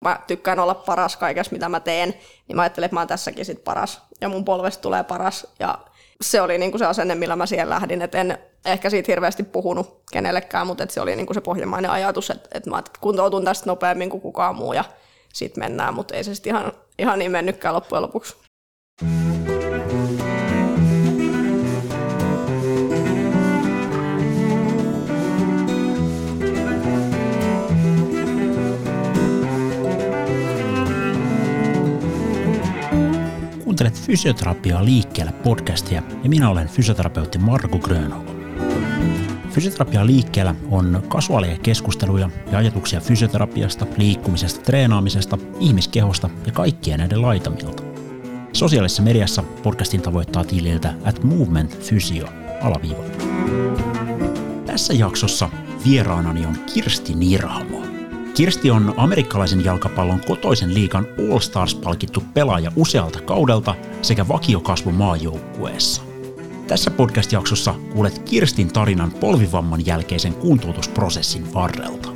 mä tykkään olla paras kaikessa, mitä mä teen, niin mä ajattelin, että mä oon tässäkin sit paras. Ja mun polvesta tulee paras. Ja se oli niinku se asenne, millä mä siihen lähdin. Et en ehkä siitä hirveästi puhunut kenellekään, mutta et se oli niinku se pohjimmainen ajatus, että et mä kuntoutun tästä nopeammin kuin kukaan muu ja sitten mennään. Mutta ei se sitten ihan, ihan niin mennytkään loppujen lopuksi. Kuuntelet Fysioterapiaa liikkeellä podcastia ja minä olen fysioterapeutti Marko Grönholm. Fysioterapia liikkeellä on kasuaalia keskusteluja ja ajatuksia fysioterapiasta, liikkumisesta, treenaamisesta, ihmiskehosta ja kaikkien näiden laitamilta. Sosiaalisessa mediassa podcastin tavoittaa tililtä at movement physio alaviiva. Tässä jaksossa vieraanani on Kirsti Nirhamo. Kirsti on amerikkalaisen jalkapallon kotoisen liikan All Stars-palkittu pelaaja usealta kaudelta sekä vakiokasvu maajoukkueessa. Tässä podcast-jaksossa kuulet Kirstin tarinan polvivamman jälkeisen kuntoutusprosessin varrelta.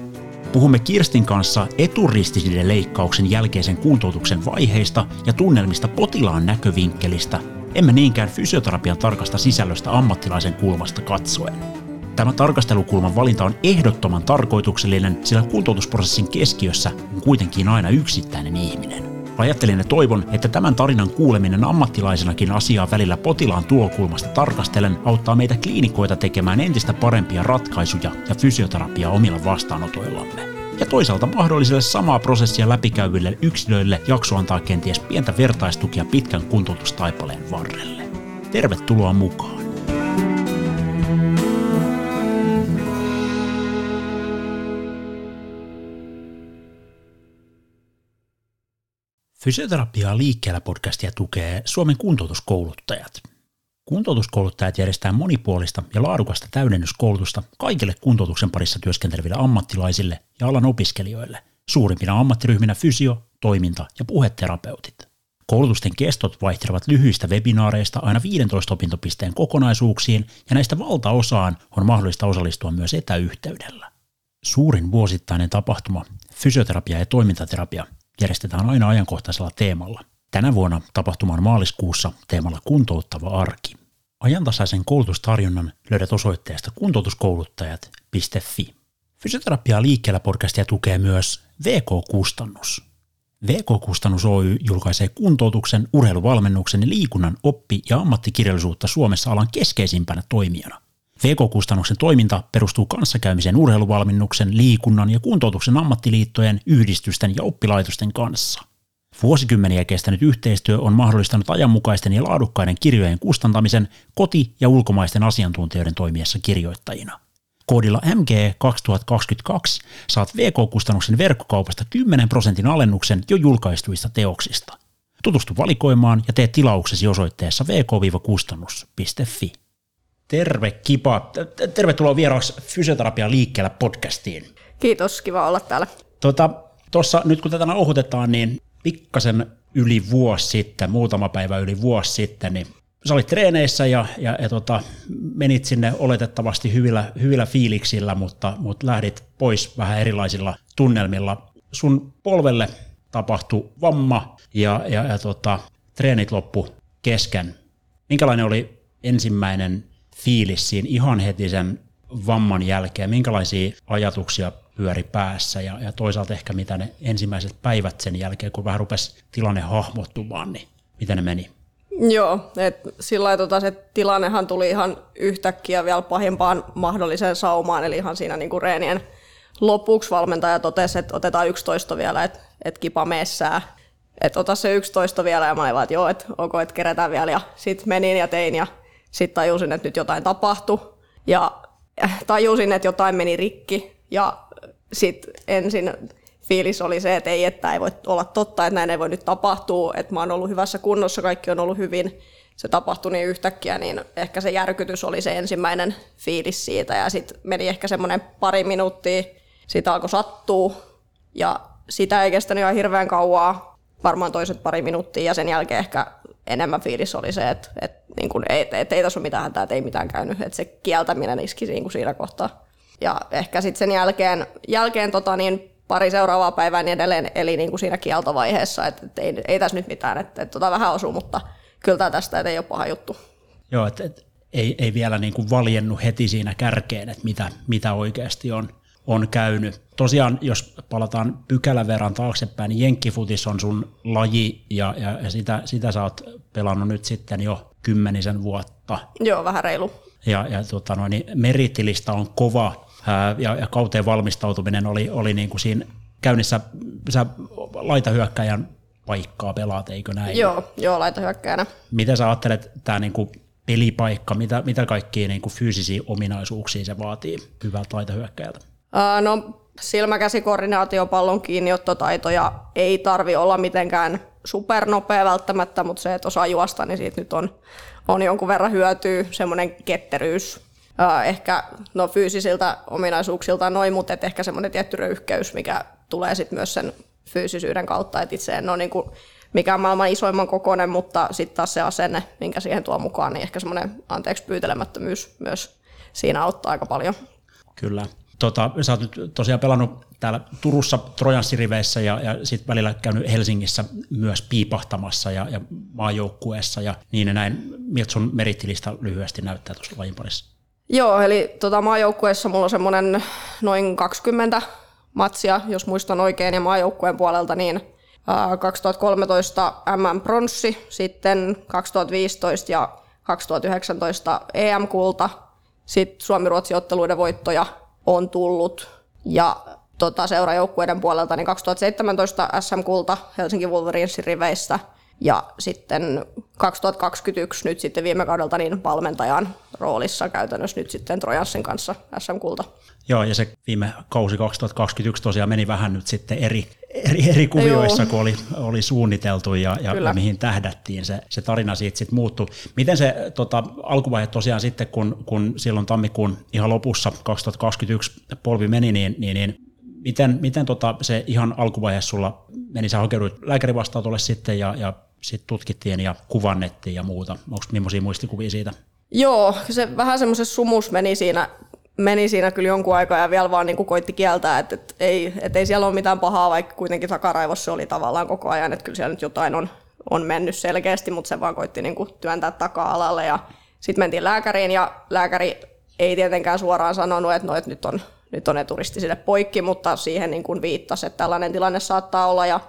Puhumme Kirstin kanssa eturistisille leikkauksen jälkeisen kuntoutuksen vaiheista ja tunnelmista potilaan näkövinkkelistä, emme niinkään fysioterapian tarkasta sisällöstä ammattilaisen kulmasta katsoen. Tämä tarkastelukulman valinta on ehdottoman tarkoituksellinen, sillä kuntoutusprosessin keskiössä on kuitenkin aina yksittäinen ihminen. Ajattelin ja toivon, että tämän tarinan kuuleminen ammattilaisenakin asiaa välillä potilaan tulokulmasta tarkastellen auttaa meitä kliinikoita tekemään entistä parempia ratkaisuja ja fysioterapiaa omilla vastaanotoillamme. Ja toisaalta mahdollisille samaa prosessia läpikäyville yksilöille jakso antaa kenties pientä vertaistukia pitkän kuntoutustaipaleen varrelle. Tervetuloa mukaan! Fysioterapiaa liikkeellä podcastia tukee Suomen kuntoutuskouluttajat. Kuntoutuskouluttajat järjestää monipuolista ja laadukasta täydennyskoulutusta kaikille kuntoutuksen parissa työskenteleville ammattilaisille ja alan opiskelijoille, suurimpina ammattiryhminä fysio, toiminta ja puheterapeutit. Koulutusten kestot vaihtelevat lyhyistä webinaareista aina 15 opintopisteen kokonaisuuksiin ja näistä valtaosaan on mahdollista osallistua myös etäyhteydellä. Suurin vuosittainen tapahtuma, fysioterapia ja toimintaterapia, järjestetään aina ajankohtaisella teemalla. Tänä vuonna tapahtuma on maaliskuussa teemalla kuntouttava arki. Ajantasaisen koulutustarjonnan löydät osoitteesta kuntoutuskouluttajat.fi. Fysioterapiaa liikkeellä podcastia tukee myös VK-kustannus. VK-kustannus Oy julkaisee kuntoutuksen, urheiluvalmennuksen ja liikunnan oppi- ja ammattikirjallisuutta Suomessa alan keskeisimpänä toimijana. VK-kustannuksen toiminta perustuu kanssakäymisen urheiluvalmennuksen, liikunnan ja kuntoutuksen ammattiliittojen, yhdistysten ja oppilaitosten kanssa. Vuosikymmeniä kestänyt yhteistyö on mahdollistanut ajanmukaisten ja laadukkaiden kirjojen kustantamisen koti- ja ulkomaisten asiantuntijoiden toimiessa kirjoittajina. Koodilla MG2022 saat VK-kustannuksen verkkokaupasta 10 prosentin alennuksen jo julkaistuista teoksista. Tutustu valikoimaan ja tee tilauksesi osoitteessa vk-kustannus.fi. Terve Kipa. Tervetuloa vieraaksi Fysioterapia liikkeellä podcastiin. Kiitos, kiva olla täällä. Tuossa tota, nyt kun tätä nauhoitetaan, niin pikkasen yli vuosi sitten, muutama päivä yli vuosi sitten, niin sä olit treeneissä ja, ja, ja tota, menit sinne oletettavasti hyvillä, hyvillä fiiliksillä, mutta, mutta lähdit pois vähän erilaisilla tunnelmilla. Sun polvelle tapahtui vamma ja, ja, ja tota, treenit loppu kesken. Minkälainen oli ensimmäinen fiilis siinä ihan heti sen vamman jälkeen? Minkälaisia ajatuksia pyöri päässä ja, ja toisaalta ehkä mitä ne ensimmäiset päivät sen jälkeen, kun vähän rupesi tilanne hahmottumaan, niin miten ne meni? Joo, että sillä tota, se tilannehan tuli ihan yhtäkkiä vielä pahimpaan mahdolliseen saumaan, eli ihan siinä niinku reenien lopuksi valmentaja totesi, että otetaan 11 vielä, että et kipa meessää. Että ota se 11 vielä, ja mä olin vaan, että joo, että ok, että kerätään vielä, ja sitten menin ja tein, ja sitten tajusin, että nyt jotain tapahtui, ja tajusin, että jotain meni rikki, ja sitten ensin fiilis oli se, että ei, että ei voi olla totta, että näin ei voi nyt tapahtua, että mä oon ollut hyvässä kunnossa, kaikki on ollut hyvin, se tapahtui niin yhtäkkiä, niin ehkä se järkytys oli se ensimmäinen fiilis siitä, ja sitten meni ehkä semmoinen pari minuuttia, siitä alkoi sattua, ja sitä ei kestänyt ihan hirveän kauaa, varmaan toiset pari minuuttia, ja sen jälkeen ehkä enemmän fiilis oli se, että, että, niin kuin, ei, että ei tässä ole mitään hätää, että ei mitään käynyt, että se kieltäminen iski niin kuin siinä kohtaa. Ja ehkä sitten sen jälkeen, jälkeen tota, niin pari seuraavaa päivää niin edelleen eli niin kuin siinä kieltovaiheessa, että, että ei, ei tässä nyt mitään, että, että tota vähän osuu, mutta kyllä tämä tästä, että ei ole paha juttu. Joo, että, että ei, ei vielä niin kuin valjennut heti siinä kärkeen, että mitä, mitä oikeasti on, on käynyt. Tosiaan, jos palataan pykälän verran taaksepäin, niin jenkkifutis on sun laji ja, ja, sitä, sitä sä oot pelannut nyt sitten jo kymmenisen vuotta. Joo, vähän reilu. Ja, ja tota noin, niin merittilista on kova ää, ja, ja kauteen valmistautuminen oli, oli niin kuin siinä käynnissä, sä laitahyökkäjän paikkaa pelaat, eikö näin? Joo, joo laitahyökkäjänä. Miten sä ajattelet tämä niin kuin pelipaikka, mitä, mitä kaikkia niin kuin fyysisiä ominaisuuksia se vaatii hyvältä laitahyökkäjältä? No silmäkäsikoordinaatio, pallon kiinniottotaitoja ei tarvi olla mitenkään supernopea välttämättä, mutta se, että osaa juosta, niin siitä nyt on, on jonkun verran hyötyä, semmoinen ketteryys, ehkä no fyysisiltä ominaisuuksilta noin, mutta et ehkä semmoinen tietty röyhkeys, mikä tulee sitten myös sen fyysisyyden kautta, että itse en ole niin kuin mikään maailman isoimman kokoinen, mutta sitten taas se asenne, minkä siihen tuo mukaan, niin ehkä semmoinen anteeksi pyytelemättömyys myös siinä auttaa aika paljon. Kyllä. Tota, sä oot nyt tosiaan pelannut täällä Turussa Trojanssiriveissä ja, ja sitten välillä käynyt Helsingissä myös piipahtamassa ja, ja maajoukkueessa ja niin ja näin. Miltä sun merittilista lyhyesti näyttää tuossa lajin parissa? Joo, eli tota, maajoukkueessa mulla on semmoinen noin 20 matsia, jos muistan oikein, ja maajoukkueen puolelta niin 2013 MM-pronssi, sitten 2015 ja 2019 EM-kulta, sitten Suomi-Ruotsi-otteluiden voittoja on tullut, ja tota, seurajoukkueiden puolelta niin 2017 SM-kulta Helsinki Wolverinesin riveistä, ja sitten 2021 nyt sitten viime kaudelta niin valmentajan roolissa käytännössä nyt sitten Trojanssin kanssa SM-kulta. Joo, ja se viime kausi 2021 tosiaan meni vähän nyt sitten eri, eri, eri kuvioissa, Joo. kun oli, oli suunniteltu ja, ja, mihin tähdättiin. Se, se tarina siitä sitten muuttui. Miten se tota, alkuvaihe tosiaan sitten, kun, kun silloin tammikuun ihan lopussa 2021 polvi meni, niin, niin, niin miten, miten tota, se ihan alkuvaihe sulla meni? Sä hakeuduit lääkärivastaanotolle sitten ja, ja sitten tutkittiin ja kuvannettiin ja muuta. Onko millaisia muistikuvia siitä? Joo, se vähän semmoisen sumus meni siinä meni siinä kyllä jonkun aikaa ja vielä vaan niin kuin koitti kieltää, että, että, ei, että ei siellä ole mitään pahaa, vaikka kuitenkin takaraivossa oli tavallaan koko ajan, että kyllä siellä nyt jotain on, on mennyt selkeästi, mutta se vaan koitti niin kuin työntää taka-alalle ja sitten mentiin lääkäriin ja lääkäri ei tietenkään suoraan sanonut, että, no, että nyt on, nyt on eturisti sille poikki, mutta siihen niin kuin viittasi, että tällainen tilanne saattaa olla ja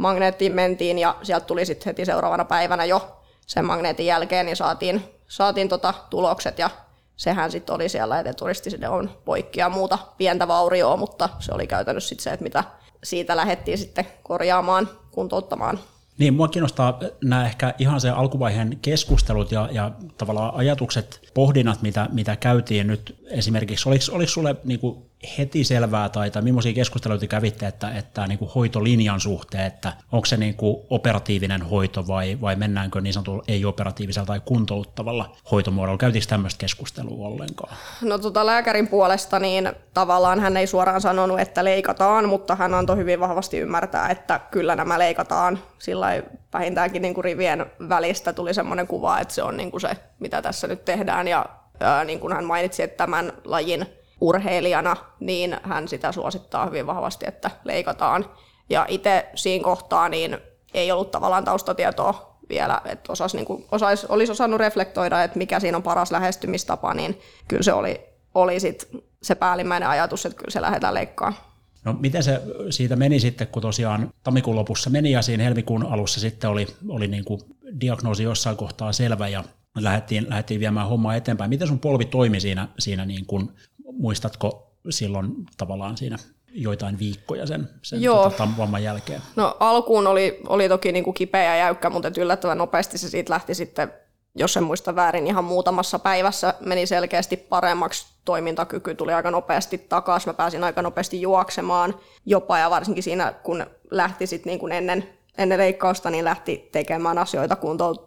magneettiin mentiin ja sieltä tuli sitten heti seuraavana päivänä jo sen magneetin jälkeen, niin saatiin, saatiin tota tulokset ja sehän sitten oli siellä, että turistisille on poikki ja muuta pientä vaurioa, mutta se oli käytännössä sitten se, että mitä siitä lähdettiin sitten korjaamaan, kuntouttamaan. Niin, mua kiinnostaa nämä ehkä ihan se alkuvaiheen keskustelut ja, ja tavallaan ajatukset, pohdinnat, mitä, mitä käytiin nyt esimerkiksi. Oliko, oliko sulle niin kuin heti selvää tai, tai millaisia keskusteluita kävitte, että, että niin kuin hoitolinjan suhteen, että onko se niin kuin operatiivinen hoito vai, vai mennäänkö niin sanotulla ei-operatiivisella tai kuntouttavalla hoitomuodolla? Käytiinkö tämmöistä keskustelua ollenkaan? No tota, lääkärin puolesta niin tavallaan hän ei suoraan sanonut, että leikataan, mutta hän antoi hyvin vahvasti ymmärtää, että kyllä nämä leikataan. Sillä vähintäänkin niin kuin rivien välistä tuli semmoinen kuva, että se on niin kuin se, mitä tässä nyt tehdään ja ää, niin kuin hän mainitsi, että tämän lajin urheilijana, niin hän sitä suosittaa hyvin vahvasti, että leikataan. Ja itse siinä kohtaa niin ei ollut tavallaan taustatietoa vielä, että osas, niin kuin, osais, olisi osannut reflektoida, että mikä siinä on paras lähestymistapa, niin kyllä se oli, oli sit se päällimmäinen ajatus, että kyllä se lähdetään leikkaamaan. No miten se siitä meni sitten, kun tosiaan tammikuun lopussa meni ja siinä helmikuun alussa sitten oli, oli niin kuin diagnoosi jossain kohtaa selvä ja lähdettiin, lähdettiin viemään hommaa eteenpäin. Miten sun polvi toimi siinä, siinä niin kuin muistatko silloin tavallaan siinä joitain viikkoja sen, sen Joo. Tota, vamman jälkeen? No alkuun oli, oli toki niin kuin kipeä ja jäykkä, mutta yllättävän nopeasti se siitä lähti sitten, jos en muista väärin, ihan muutamassa päivässä meni selkeästi paremmaksi. Toimintakyky tuli aika nopeasti takaisin, mä pääsin aika nopeasti juoksemaan jopa ja varsinkin siinä, kun lähti sitten niin kuin ennen ennen leikkausta niin lähti tekemään asioita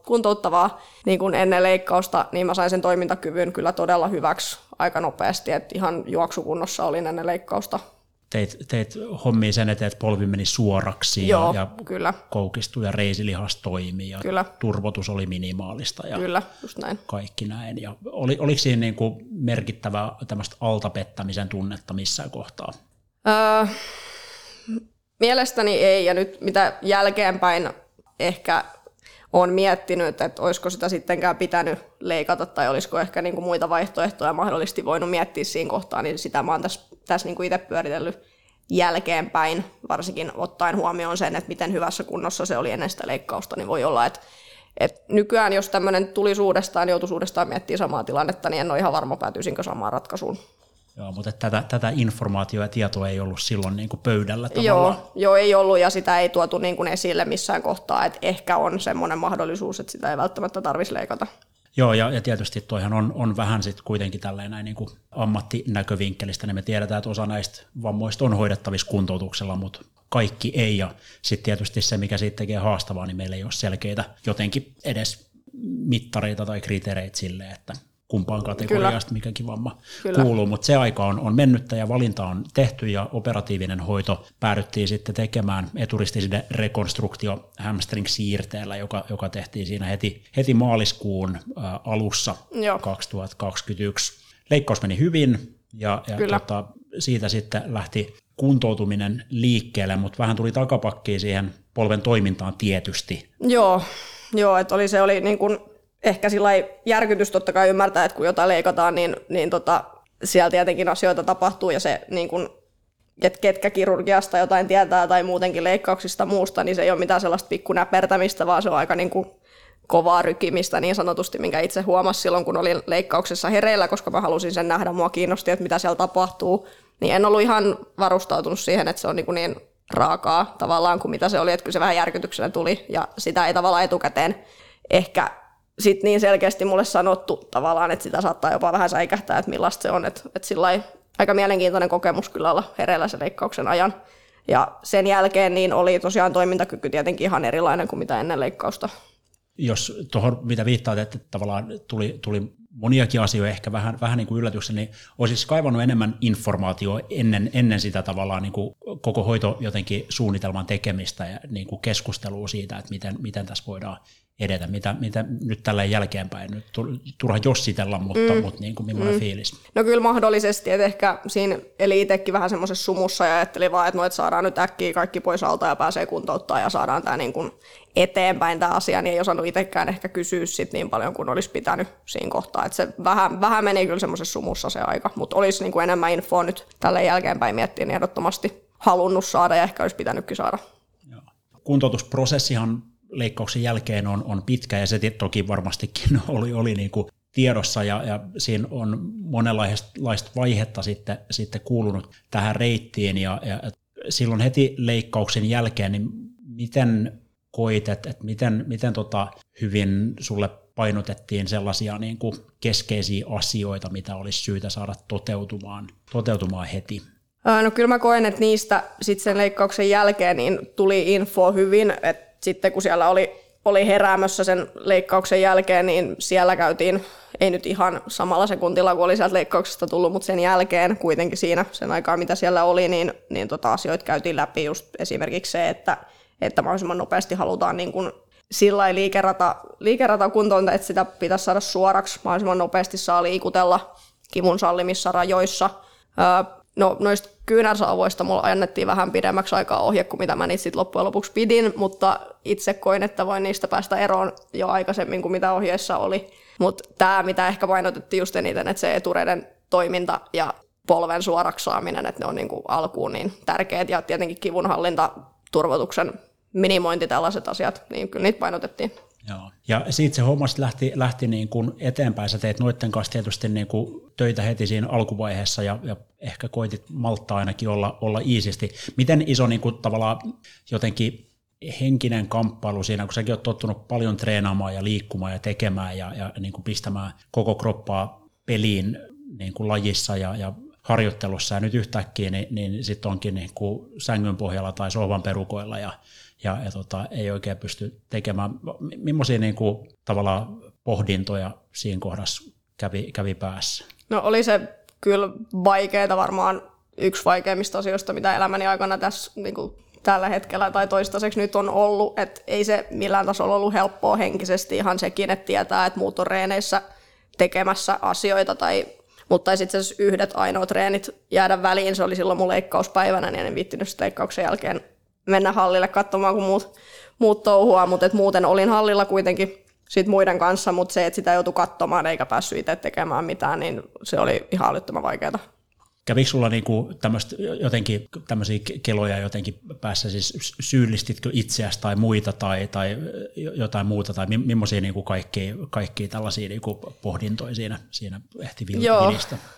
kuntouttavaa niin kuin ennen leikkausta, niin mä sain sen toimintakyvyn kyllä todella hyväksi aika nopeasti, että ihan juoksukunnossa olin ennen leikkausta. Teit, teit hommia sen eteen, että polvi meni suoraksi Joo, ja, ja kyllä. koukistui ja reisilihas toimi ja kyllä. turvotus oli minimaalista ja kyllä, just näin. kaikki näin. Ja oli, oliko siinä niin kuin merkittävää tämmöistä altapettämisen tunnetta missään kohtaa? Öö, mielestäni ei, ja nyt mitä jälkeenpäin ehkä on miettinyt, että olisiko sitä sittenkään pitänyt leikata tai olisiko ehkä niin kuin muita vaihtoehtoja mahdollisesti voinut miettiä siinä kohtaa, niin sitä mä oon tässä, tässä niin kuin itse pyöritellyt jälkeenpäin, varsinkin ottaen huomioon sen, että miten hyvässä kunnossa se oli ennen sitä leikkausta, niin voi olla, että, että nykyään jos tämmöinen tulisi uudestaan, joutuisi uudestaan miettimään samaa tilannetta, niin en ole ihan varma, päätyisinkö samaan ratkaisuun. Joo, mutta tätä, tätä informaatiota ja tietoa ei ollut silloin niin kuin pöydällä tavallaan. Joo, joo, ei ollut ja sitä ei tuotu niin kuin esille missään kohtaa, että ehkä on semmoinen mahdollisuus, että sitä ei välttämättä tarvitsisi leikata. Joo, ja, ja tietysti toihan on, on vähän sitten kuitenkin tälleen näin niin kuin ammattinäkövinkkelistä, niin me tiedetään, että osa näistä vammoista on hoidettavissa kuntoutuksella, mutta kaikki ei, ja sitten tietysti se, mikä siitä tekee haastavaa, niin meillä ei ole selkeitä jotenkin edes mittareita tai kriteereitä sille, että kumpaan kategoriasta Kyllä. mikäkin vamma Kyllä. kuuluu, mutta se aika on, on mennyttä ja valinta on tehty ja operatiivinen hoito päädyttiin sitten tekemään eturistisen rekonstruktio hamstring-siirteellä, joka, joka tehtiin siinä heti, heti maaliskuun äh, alussa Joo. 2021. Leikkaus meni hyvin ja, ja tota, siitä sitten lähti kuntoutuminen liikkeelle, mutta vähän tuli takapakkiin siihen polven toimintaan tietysti. Joo, Joo että oli, se oli niin kuin ehkä sillä järkytys totta kai ymmärtää, että kun jotain leikataan, niin, niin tota, siellä tietenkin asioita tapahtuu ja se niin kun, et ketkä kirurgiasta jotain tietää tai muutenkin leikkauksista muusta, niin se ei ole mitään sellaista pikkunäpertämistä, vaan se on aika niin kuin kovaa rykimistä niin sanotusti, minkä itse huomasin silloin, kun olin leikkauksessa hereillä, koska mä halusin sen nähdä, mua kiinnosti, että mitä siellä tapahtuu, niin en ollut ihan varustautunut siihen, että se on niin, kuin niin raakaa tavallaan kuin mitä se oli, että kyllä se vähän järkytyksenä tuli ja sitä ei tavallaan etukäteen ehkä sit niin selkeästi mulle sanottu tavallaan, että sitä saattaa jopa vähän säikähtää, että millaista se on. Että, että sillä aika mielenkiintoinen kokemus kyllä olla hereillä sen leikkauksen ajan. Ja sen jälkeen niin oli tosiaan toimintakyky tietenkin ihan erilainen kuin mitä ennen leikkausta. Jos tuohon, mitä viittaat, että tavallaan tuli, tuli moniakin asioita ehkä vähän, vähän niin kuin yllätyksen, niin olisi siis kaivannut enemmän informaatiota ennen, ennen sitä tavallaan niin kuin koko hoito jotenkin suunnitelman tekemistä ja niin kuin keskustelua siitä, että miten, miten tässä voidaan edetä, mitä, mitä nyt tällä jälkeenpäin, nyt turha jossitella, mutta, mm. mutta niin kuin millainen mm. fiilis? No kyllä mahdollisesti, että ehkä siinä eli itsekin vähän semmoisessa sumussa ja ajattelin vaan, että, no, että saadaan nyt äkkiä kaikki pois alta ja pääsee kuntouttaa ja saadaan tämä niin kuin eteenpäin tämä asia, niin ei osannut itsekään ehkä kysyä sit niin paljon kuin olisi pitänyt siinä kohtaa. Että se vähän, vähän meni kyllä semmoisessa sumussa se aika, mutta olisi niin kuin enemmän infoa nyt tälle jälkeenpäin miettiä, niin ehdottomasti halunnut saada ja ehkä olisi pitänytkin saada. Kuntoutusprosessihan leikkauksen jälkeen on, on pitkä ja se toki varmastikin oli, oli niin kuin tiedossa ja, ja siinä on monenlaista vaihetta sitten, sitten kuulunut tähän reittiin ja, ja silloin heti leikkauksen jälkeen, niin miten koit, että, että miten, miten tota hyvin sulle painotettiin sellaisia niin kuin keskeisiä asioita, mitä olisi syytä saada toteutumaan, toteutumaan heti? No kyllä mä koen, että niistä sitten sen leikkauksen jälkeen niin tuli info hyvin, että sitten kun siellä oli, oli heräämössä sen leikkauksen jälkeen, niin siellä käytiin, ei nyt ihan samalla sekuntilla kuin oli sieltä leikkauksesta tullut, mutta sen jälkeen kuitenkin siinä sen aikaa, mitä siellä oli, niin, niin tota asioita käytiin läpi just esimerkiksi se, että, että mahdollisimman nopeasti halutaan niin kuin sillä liikerata, liikerata kuntoon, että sitä pitäisi saada suoraksi, mahdollisimman nopeasti saa liikutella kivun sallimissa rajoissa. No noista kyynärsauvoista mulla annettiin vähän pidemmäksi aikaa ohje kuin mitä mä niitä sitten loppujen lopuksi pidin, mutta itse koin, että voin niistä päästä eroon jo aikaisemmin kuin mitä ohjeessa oli. Mutta tämä, mitä ehkä painotettiin just eniten, että se etureiden toiminta ja polven suoraksi saaminen, että ne on niinku alkuun niin tärkeät ja tietenkin kivunhallinta, turvotuksen minimointi, tällaiset asiat, niin kyllä niitä painotettiin. Joo. Ja siitä se homma lähti, lähti niin kuin eteenpäin. Sä teit noiden kanssa tietysti niin kuin töitä heti siinä alkuvaiheessa ja, ja ehkä koitit malttaa ainakin olla, olla iisisti. Miten iso niin kuin tavallaan jotenkin henkinen kamppailu siinä, kun säkin oot tottunut paljon treenaamaan ja liikkumaan ja tekemään ja, ja niin kuin pistämään koko kroppaa peliin niin kuin lajissa ja, ja harjoittelussa ja nyt yhtäkkiä niin, niin sitten onkin niin kuin sängyn pohjalla tai sohvan perukoilla ja ja, ja tota, ei oikein pysty tekemään. Millaisia niin kuin, tavallaan pohdintoja siinä kohdassa kävi, kävi päässä? No oli se kyllä vaikeaa varmaan yksi vaikeimmista asioista, mitä elämäni aikana tässä niin kuin tällä hetkellä tai toistaiseksi nyt on ollut, että ei se millään tasolla ollut helppoa henkisesti ihan sekin, että tietää, että muut on reeneissä tekemässä asioita tai Mutta sitten asiassa yhdet ainoat treenit jäädä väliin, se oli silloin mun leikkauspäivänä, niin en viittinyt leikkauksen jälkeen mennä hallille katsomaan, kun muut, muut touhua, mutta muuten olin hallilla kuitenkin sit muiden kanssa, mutta se, että sitä joutui katsomaan eikä päässyt itse tekemään mitään, niin se oli ihan älyttömän vaikeaa. Kävikö sulla niinku jotenkin tämmöisiä keloja jotenkin päässä, siis syyllistitkö itseäsi tai muita tai, tai jotain muuta, tai millaisia niinku kaikkia, kaikkia tällaisia niinku pohdintoja siinä, siinä ehti Joo.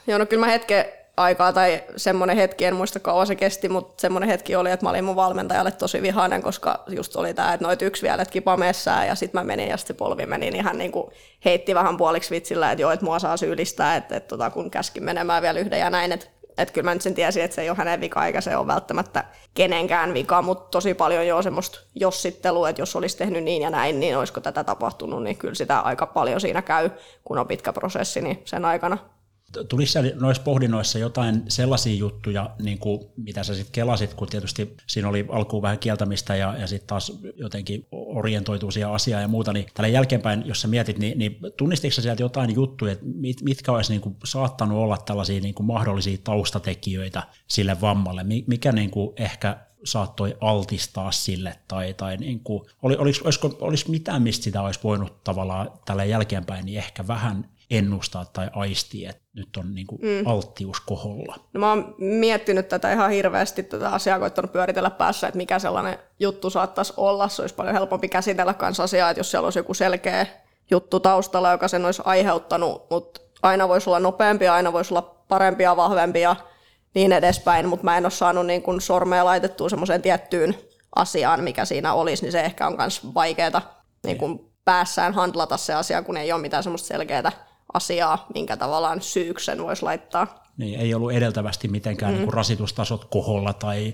Joo, no kyllä mä hetken aikaa tai semmoinen hetki, en muista kauan se kesti, mutta semmoinen hetki oli, että mä olin mun valmentajalle tosi vihainen, koska just oli tämä, että noit yksi vielä, että kipa messään ja sitten mä menin ja sitten polvi meni, niin hän niinku heitti vähän puoliksi vitsillä, että joo, että mua saa syyllistää, että, että tota, kun käskin menemään vielä yhden ja näin, että että kyllä mä nyt sen tiesin, että se ei ole hänen vika eikä se ole välttämättä kenenkään vika, mutta tosi paljon jo semmoista jossittelua, että jos olisi tehnyt niin ja näin, niin olisiko tätä tapahtunut, niin kyllä sitä aika paljon siinä käy, kun on pitkä prosessi niin sen aikana. Tuliko noissa pohdinnoissa jotain sellaisia juttuja, niin kuin, mitä sä sitten kelasit, kun tietysti siinä oli alkuun vähän kieltämistä ja, ja sitten taas jotenkin orientoituu siihen asiaan ja muuta, niin tällä jälkeenpäin, jos sä mietit, niin, niin tunnistitko sä sieltä jotain juttuja, että mit, mitkä olisi niin kuin, saattanut olla tällaisia niin kuin, mahdollisia taustatekijöitä sille vammalle, mikä niin kuin, ehkä saattoi altistaa sille, tai, tai niin kuin, oli, olis, olisiko, olis mitään, mistä sitä olisi voinut tavallaan tällä jälkeenpäin, niin ehkä vähän ennustaa tai aistia, että nyt on niin kuin mm. alttius koholla? No mä oon miettinyt tätä ihan hirveästi, tätä asiaa koittanut pyöritellä päässä, että mikä sellainen juttu saattaisi olla. Se olisi paljon helpompi käsitellä kanssa asiaa, että jos siellä olisi joku selkeä juttu taustalla, joka sen olisi aiheuttanut, mutta aina voisi olla nopeampia, aina voisi olla parempia, vahvempia, niin edespäin, mutta mä en ole saanut niin kuin sormea laitettua semmoiseen tiettyyn asiaan, mikä siinä olisi, niin se ehkä on myös vaikeaa niin kuin päässään handlata se asia, kun ei ole mitään semmoista selkeää asiaa, minkä tavallaan syyksen voisi laittaa. Niin, ei ollut edeltävästi mitenkään mm. niin kuin rasitustasot koholla tai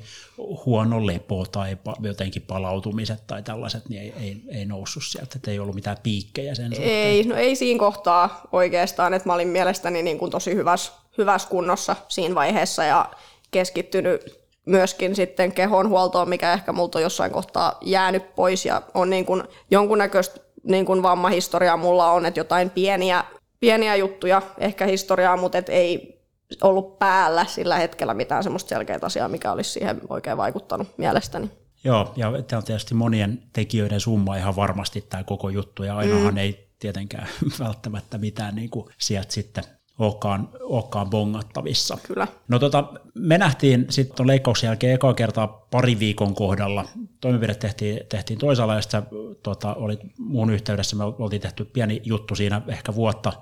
huono lepo tai pa- jotenkin palautumiset tai tällaiset, niin ei, ei, ei noussut sieltä, että ei ollut mitään piikkejä sen suhteen. Ei, no ei siinä kohtaa oikeastaan, että mä olin mielestäni niin kuin tosi hyvässä, hyvässä kunnossa siinä vaiheessa ja keskittynyt myöskin sitten kehonhuoltoon, mikä ehkä multa on jossain kohtaa jäänyt pois ja on niin kuin jonkunnäköistä niin kuin vammahistoriaa mulla on, että jotain pieniä pieniä juttuja, ehkä historiaa, mutta et ei ollut päällä sillä hetkellä mitään semmoista selkeää asiaa, mikä olisi siihen oikein vaikuttanut mielestäni. Joo, ja tämä on tietysti monien tekijöiden summa ihan varmasti tämä koko juttu, ja ainahan mm. ei tietenkään välttämättä mitään niin kuin sieltä sitten olekaan, olekaan bongattavissa. Kyllä. No tota, me nähtiin sitten leikkauksen jälkeen eka kertaa pari viikon kohdalla. Toimenpide tehtiin, tehtiin toisaalla ja sitten tota, olit muun yhteydessä, me oltiin tehty pieni juttu siinä ehkä vuotta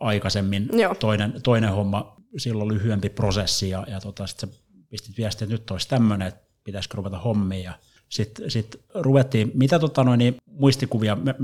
aikaisemmin. Toinen, toinen homma, silloin lyhyempi prosessi ja, ja tota, sitten pistit viestiä, että nyt olisi tämmöinen, että pitäisikö ruveta hommiin ja sitten sit ruvettiin, mitä tota noin, niin muistikuvia, mä,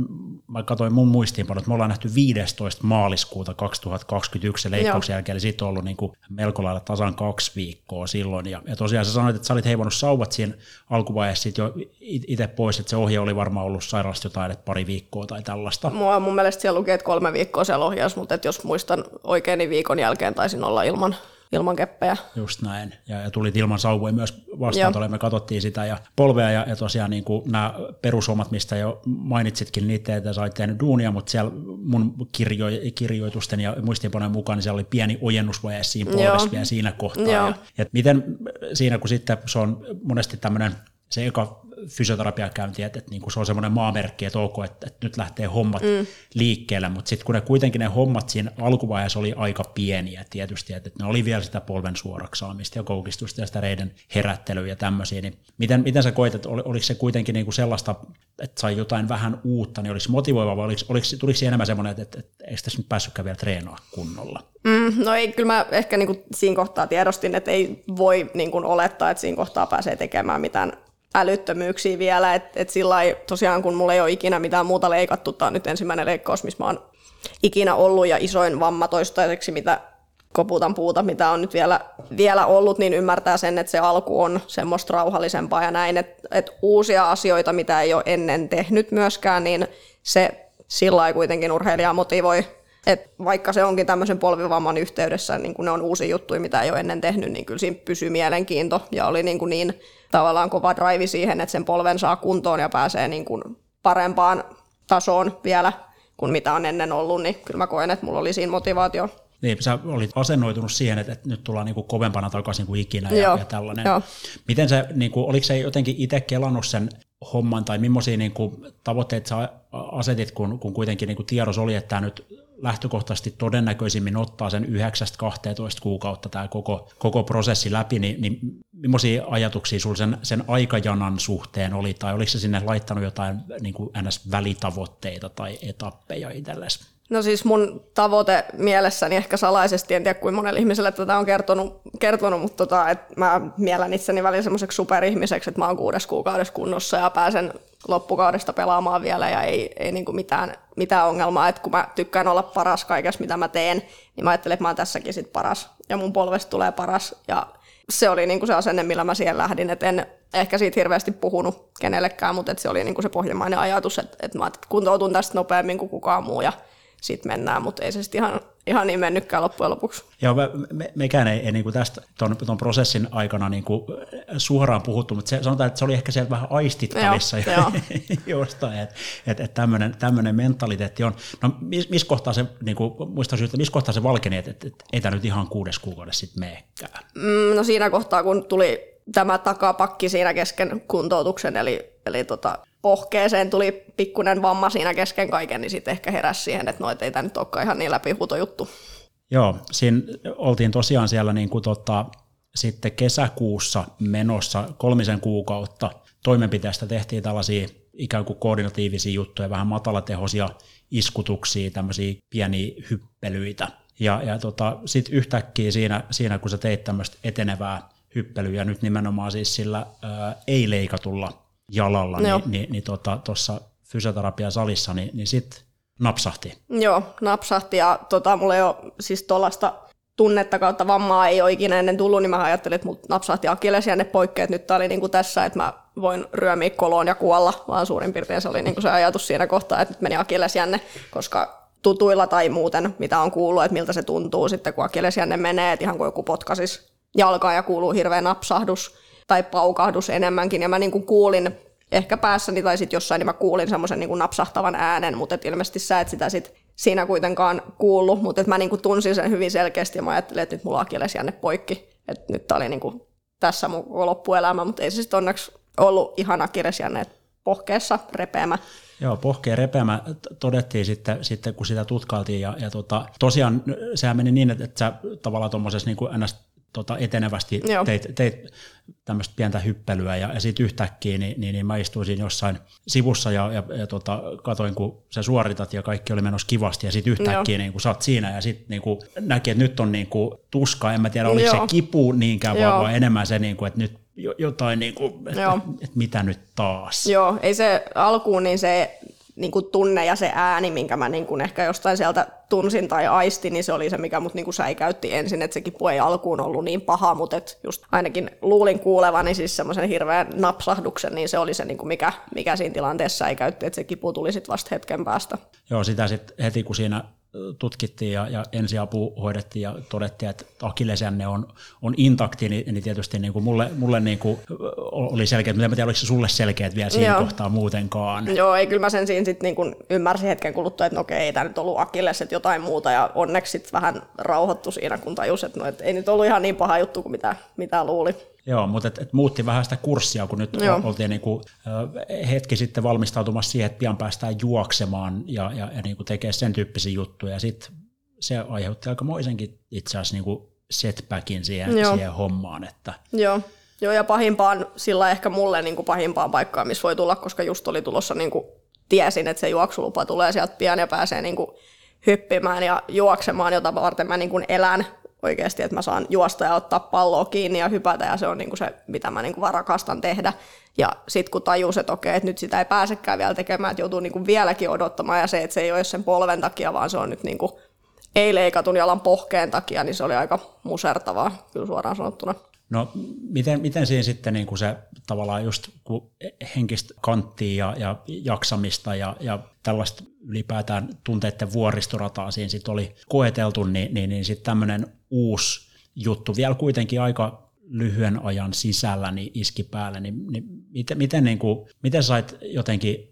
mä katsoin mun muistiinpanot, me ollaan nähty 15. maaliskuuta 2021 leikkauksen jälkeen, eli siitä on ollut niin kuin melko lailla tasan kaksi viikkoa silloin, ja, ja tosiaan sä sanoit, että sä olit heivannut sauvat siinä alkuvaiheessa jo itse pois, että se ohje oli varmaan ollut sairaalasta jotain, että pari viikkoa tai tällaista. Mua mun mielestä siellä lukee, että kolme viikkoa siellä ohjaus, mutta että jos muistan oikein, niin viikon jälkeen taisin olla ilman ilman keppejä. Just näin. Ja, ja tulit ilman sauvoja myös vastaan, me katsottiin sitä ja polvea ja, ja tosiaan niin kuin nämä perushommat, mistä jo mainitsitkin, niitä että sait tehnyt duunia, mutta siellä mun kirjo, kirjoitusten ja muistiinpanojen mukaan niin siellä oli pieni ojennusvaje siinä polvessa vielä siinä kohtaa. Ja, ja miten siinä, kun sitten se on monesti tämmöinen se eka fysioterapiakäynti, että, että niin kuin se on semmoinen maamerkki, että ok, että, että nyt lähtee hommat mm. liikkeelle, mutta sitten kun ne kuitenkin ne hommat siinä alkuvaiheessa oli aika pieniä tietysti, että, että ne oli vielä sitä polven suoraksaamista ja koukistusta ja sitä reiden herättelyä ja tämmöisiä, niin miten, miten sä koit, että oliko se kuitenkin niin kuin sellaista, että sai jotain vähän uutta, niin olisi motivoiva vai oliko, oliko, tuliko enemmän semmoinen, että, että, että eikö tässä nyt päässytkään vielä treenaa kunnolla? Mm, no ei, kyllä mä ehkä niin kuin siinä kohtaa tiedostin, että ei voi niin kuin olettaa, että siinä kohtaa pääsee tekemään mitään älyttömyyksiä vielä, että et sillä tosiaan kun mulla ei ole ikinä mitään muuta leikattu, tämä on nyt ensimmäinen leikkaus, missä mä oon ikinä ollut ja isoin vamma toistaiseksi, mitä koputan puuta, mitä on nyt vielä, vielä ollut, niin ymmärtää sen, että se alku on semmoista rauhallisempaa ja näin, että, että uusia asioita, mitä ei ole ennen tehnyt myöskään, niin se sillä kuitenkin urheilijaa motivoi et vaikka se onkin tämmöisen polvivamman yhteydessä, niin kun ne on uusi juttu, mitä ei ole ennen tehnyt, niin kyllä siinä pysyy mielenkiinto ja oli niin, kuin niin tavallaan kova drive siihen, että sen polven saa kuntoon ja pääsee niin kuin parempaan tasoon vielä kuin mitä on ennen ollut, niin kyllä mä koen, että mulla oli siinä motivaatio Niin, sä olit asennoitunut siihen, että, että nyt tullaan niin kuin kovempana takaisin kuin ikinä ja, Joo, ja tällainen. joo. Miten se, niin kuin, oliko se jotenkin itse kelannut sen homman, tai millaisia niin kuin, tavoitteita sä asetit, kun, kun kuitenkin niin kuin tiedos oli, että tämä nyt lähtökohtaisesti todennäköisimmin ottaa sen 9-12 kuukautta tämä koko, koko prosessi läpi, niin, niin millaisia ajatuksia sinulla sen, sen aikajanan suhteen oli, tai oliko se sinne laittanut jotain niin kuin NS-välitavoitteita tai etappeja itsellesi? No siis mun tavoite mielessäni ehkä salaisesti, en tiedä kuinka monelle ihmiselle tätä on kertonut, kertonut mutta tota, että mä miellän itseni välillä semmoiseksi superihmiseksi, että mä oon kuudes kuukaudessa kunnossa ja pääsen loppukaudesta pelaamaan vielä ja ei, ei niin kuin mitään, mitään ongelmaa, että kun mä tykkään olla paras kaikessa, mitä mä teen, niin mä ajattelen, että mä oon tässäkin sit paras ja mun polvesta tulee paras. Ja se oli niin kuin se asenne, millä mä siihen lähdin, että en ehkä siitä hirveästi puhunut kenellekään, mutta että se oli niin kuin se pohjimmainen ajatus, että, että mä kuntoutun tästä nopeammin kuin kukaan muu ja sitten mennään, mutta ei se sitten ihan, ihan niin mennytkään loppujen lopuksi. Joo, me, me, mekään ei, ei niin kuin tästä ton, ton prosessin aikana niin kuin suoraan puhuttu, mutta se, sanotaan, että se oli ehkä sieltä vähän aistittavissa Joo, joo. jostain, että et, et tämmöinen, tämmöinen mentaliteetti on. No missä mis kohtaa se, niin kuin, muistan että missä kohtaa se valkeni, että et, et, ei tämä nyt ihan kuudes kuukaudessa sitten meekään? Mm, no siinä kohtaa, kun tuli tämä takapakki siinä kesken kuntoutuksen, eli, eli tota, pohkeeseen tuli pikkuinen vamma siinä kesken kaiken, niin sitten ehkä heräsi siihen, että noita ei tämä nyt olekaan ihan niin läpihuutojuttu. Joo, siinä oltiin tosiaan siellä niin kuin tota, sitten kesäkuussa menossa kolmisen kuukautta toimenpiteestä tehtiin tällaisia ikään kuin koordinatiivisia juttuja, vähän matalatehoisia iskutuksia, tämmöisiä pieniä hyppelyitä. Ja, ja tota, sitten yhtäkkiä siinä, siinä, kun sä teit tämmöistä etenevää hyppelyä, nyt nimenomaan siis sillä ää, ei-leikatulla jalalla, Joo. niin, niin, niin tuossa tota, fysioterapiasalissa, niin, niin sitten napsahti. Joo, napsahti ja tota, mulla ei ole siis tuollaista tunnetta kautta vammaa ei ole ikinä ennen tullut, niin mä ajattelin, että mut napsahti akillesjänne poikki, että nyt tää oli niinku tässä, että mä voin ryömiä koloon ja kuolla, vaan suurin piirtein se oli niinku se ajatus siinä kohtaa, että nyt meni akillesjänne, koska tutuilla tai muuten, mitä on kuullut, että miltä se tuntuu sitten, kun akillesjänne menee, että ihan kuin joku potkasis jalkaa ja kuuluu hirveä napsahdus tai paukahdus enemmänkin, ja mä niinku kuulin ehkä päässäni tai sitten jossain, niin mä kuulin semmoisen niin napsahtavan äänen, mutta et ilmeisesti sä et sitä sit siinä kuitenkaan kuullut, mutta et mä niin kuin tunsin sen hyvin selkeästi ja mä ajattelin, että nyt mulla on jänne poikki, että nyt tää oli niin kuin tässä mun loppuelämä, mutta ei se sitten onneksi ollut ihan akillesjänne, että pohkeessa repeämä. Joo, pohkeen repeämä. Todettiin sitten, sitten kun sitä tutkailtiin ja, ja tota, tosiaan sehän meni niin, että, että sä tavallaan tuommoisessa niin kuin tota, etenevästi Joo. teit, teit tämmöistä pientä hyppelyä ja, ja sitten yhtäkkiä niin, niin, niin mä istuisin jossain sivussa ja, ja, ja tota, katoin, kun sä suoritat ja kaikki oli menossa kivasti ja sitten yhtäkkiä niin kun sä oot siinä ja sitten niin näki, että nyt on niin kuin tuska, en mä tiedä oliko Joo. se kipu niinkään, vaan, vaan enemmän se, niin että nyt jotain, niin kuin, että, että mitä nyt taas. Joo, ei se alkuun, niin se niin kuin tunne ja se ääni, minkä mä niin kuin ehkä jostain sieltä tunsin tai aistin, niin se oli se, mikä mut niin kuin säikäytti ensin, että se kipu ei alkuun ollut niin paha, mutta et just ainakin luulin kuulevani siis semmoisen hirveän napsahduksen, niin se oli se, niin kuin mikä, mikä siinä tilanteessa ei käytti, että se kipu tuli sitten vasta hetken päästä. Joo, sitä sitten heti kun siinä tutkittiin ja, ja ensiapu hoidettiin ja todettiin, että akillesjänne on, on intakti, niin, niin tietysti niin kuin mulle, mulle niin kuin oli selkeä, mutta en tiedä, oliko se sulle selkeät vielä siinä Joo. kohtaa muutenkaan. Joo, ei kyllä mä sen siinä sitten niin ymmärsin hetken kuluttua, että no okei, ei tämä nyt ollut akilles, että jotain muuta, ja onneksi sitten vähän rauhoittu siinä, kun tajusi, että, no, että ei nyt ollut ihan niin paha juttu kuin mitä, mitä luuli. Joo, mutta et, et muutti vähän sitä kurssia, kun nyt Joo. oltiin niinku, hetki sitten valmistautumassa siihen, että pian päästään juoksemaan ja, ja, ja niinku tekee sen tyyppisiä juttuja. Sitten se aiheutti aikamoisenkin itse asiassa niinku setbackin siihen, Joo. siihen hommaan. Että. Joo. Joo, ja pahimpaan, sillä ehkä mulle niin kuin pahimpaan paikkaan, missä voi tulla, koska just oli tulossa, niin kuin, tiesin, että se juoksulupa tulee sieltä pian ja pääsee niin kuin, hyppimään ja juoksemaan, jota varten mä niin kuin elän oikeasti, että mä saan juosta ja ottaa palloa kiinni ja hypätä ja se on niinku se, mitä mä niinku vaan rakastan tehdä. Ja sitten kun tajus, että okei, että nyt sitä ei pääsekään vielä tekemään, että joutuu niinku vieläkin odottamaan ja se, että se ei ole sen polven takia, vaan se on nyt niinku ei leikatun jalan pohkeen takia, niin se oli aika musertavaa, kyllä suoraan sanottuna. No miten, miten siinä sitten niin kuin se tavallaan just kun henkistä kanttia ja, ja jaksamista ja, ja tällaista ylipäätään tunteiden vuoristorataa siinä sitten oli koeteltu, niin, niin, niin sitten tämmöinen uusi juttu vielä kuitenkin aika lyhyen ajan sisällä niin iski päälle, niin, niin miten, miten, niin kuin, miten sait jotenkin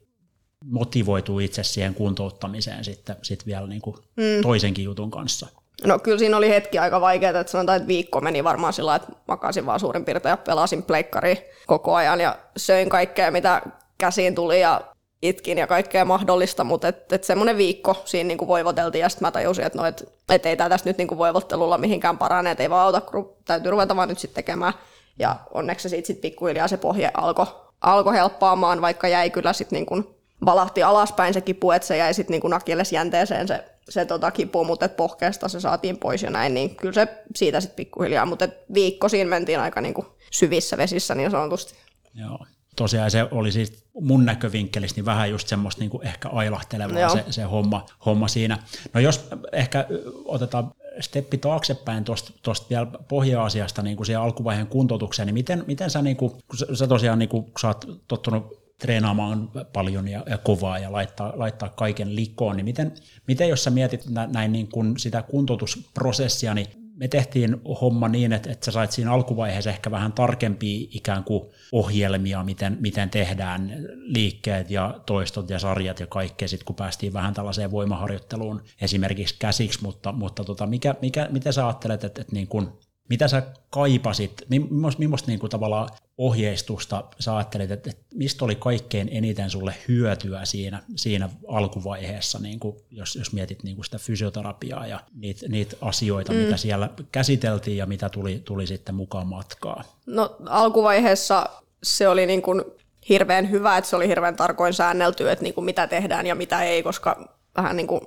motivoitua itse siihen kuntouttamiseen sitten sit vielä niin kuin mm. toisenkin jutun kanssa? No kyllä siinä oli hetki aika vaikeaa, että sanotaan, että viikko meni varmaan sillä että makasin vaan suurin piirtein ja pelasin pleikkari koko ajan ja söin kaikkea, mitä käsiin tuli ja itkin ja kaikkea mahdollista, mutta et, et semmoinen viikko siinä niinku voivoteltiin ja sitten mä tajusin, että no, et, et ei tämä tästä nyt niinku voivottelulla mihinkään parane, että ei vaan auta, kun täytyy ruveta vaan nyt sitten tekemään. Ja onneksi se siitä sitten pikkuhiljaa se pohje alkoi alko helppaamaan, vaikka jäi kyllä sitten niinku, valahti alaspäin se kipu, että se jäi sitten niinku jänteeseen se, se tota kipu, mutta et pohkeesta se saatiin pois ja näin, niin kyllä se siitä sitten pikkuhiljaa, mutta viikko siinä mentiin aika niinku syvissä vesissä niin sanotusti. Joo tosiaan se oli siis mun näkövinkkelistä niin vähän just semmoista niin kuin ehkä ailahtelevaa se, se homma, homma siinä. No jos ehkä otetaan steppi taaksepäin tuosta vielä pohja-asiasta niin kuin siihen alkuvaiheen kuntoutukseen, niin miten, miten sä, niin kuin, kun sä tosiaan niin kuin, kun sä oot tottunut treenaamaan paljon ja, ja kovaa ja laittaa, laittaa kaiken likoon, niin miten, miten jos sä mietit näin niin kuin sitä kuntoutusprosessia, niin me tehtiin homma niin, että, että sä sait siinä alkuvaiheessa ehkä vähän tarkempia ikään kuin ohjelmia, miten, miten tehdään liikkeet ja toistot ja sarjat ja kaikkea, sitten kun päästiin vähän tällaiseen voimaharjoitteluun esimerkiksi käsiksi, mutta, mutta tota, mikä, mikä, mitä sä ajattelet, että, että niin kuin mitä sä kaipasit, millaista niin kuin tavallaan ohjeistusta sä ajattelit, että, että mistä oli kaikkein eniten sulle hyötyä siinä, siinä alkuvaiheessa, niin kuin jos, jos mietit niin kuin sitä fysioterapiaa ja niitä, niitä asioita, mm. mitä siellä käsiteltiin ja mitä tuli, tuli sitten mukaan matkaa? No alkuvaiheessa se oli niin kuin hirveän hyvä, että se oli hirveän tarkoin säännelty, että niin kuin mitä tehdään ja mitä ei, koska vähän niin kuin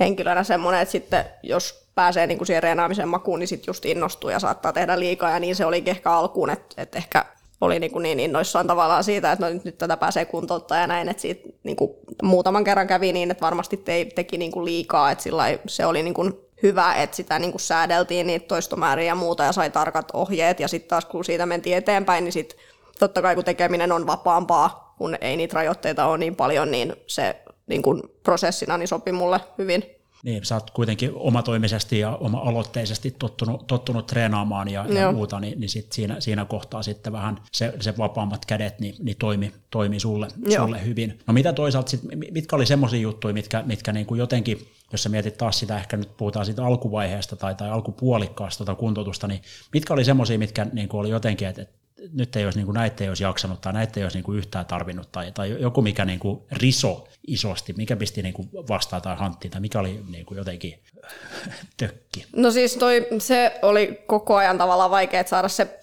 henkilönä semmoinen, että sitten jos pääsee niin kuin siihen reenaamisen makuun, niin sitten just innostuu ja saattaa tehdä liikaa, ja niin se oli ehkä alkuun, että, että ehkä oli niin, kuin niin innoissaan tavallaan siitä, että no nyt, nyt tätä pääsee kuntouttaa ja näin, että siitä niin kuin muutaman kerran kävi niin, että varmasti te, teki niin kuin liikaa, että sillä se oli niin kuin hyvä, että sitä niin kuin säädeltiin niitä toistomääriä ja muuta ja sai tarkat ohjeet, ja sitten taas kun siitä mentiin eteenpäin, niin sitten totta kai kun tekeminen on vapaampaa, kun ei niitä rajoitteita ole niin paljon, niin se niin kuin prosessina niin sopi mulle hyvin. Niin, sä oot kuitenkin omatoimisesti ja oma-aloitteisesti tottunut, tottunut treenaamaan ja, ja muuta, niin, niin sit siinä, siinä kohtaa sitten vähän se, se vapaammat kädet niin, niin toimi, toimi sulle, sulle hyvin. No mitä toisaalta sit, mitkä oli semmoisia juttuja, mitkä, mitkä niin kuin jotenkin, jos sä mietit taas sitä, ehkä nyt puhutaan siitä alkuvaiheesta tai, tai alkupuolikkaasta tai kuntoutusta, niin mitkä oli semmoisia, mitkä niin kuin oli jotenkin, että, että nyt ei olisi, niin kuin, näitä ei olisi jaksanut tai näitä ei olisi niin kuin yhtään tarvinnut tai, tai joku mikä niin kuin riso isosti, mikä pisti niin kuin vastaan tai hanttiin tai mikä oli niin kuin jotenkin tökki? No siis toi, se oli koko ajan tavallaan vaikea saada se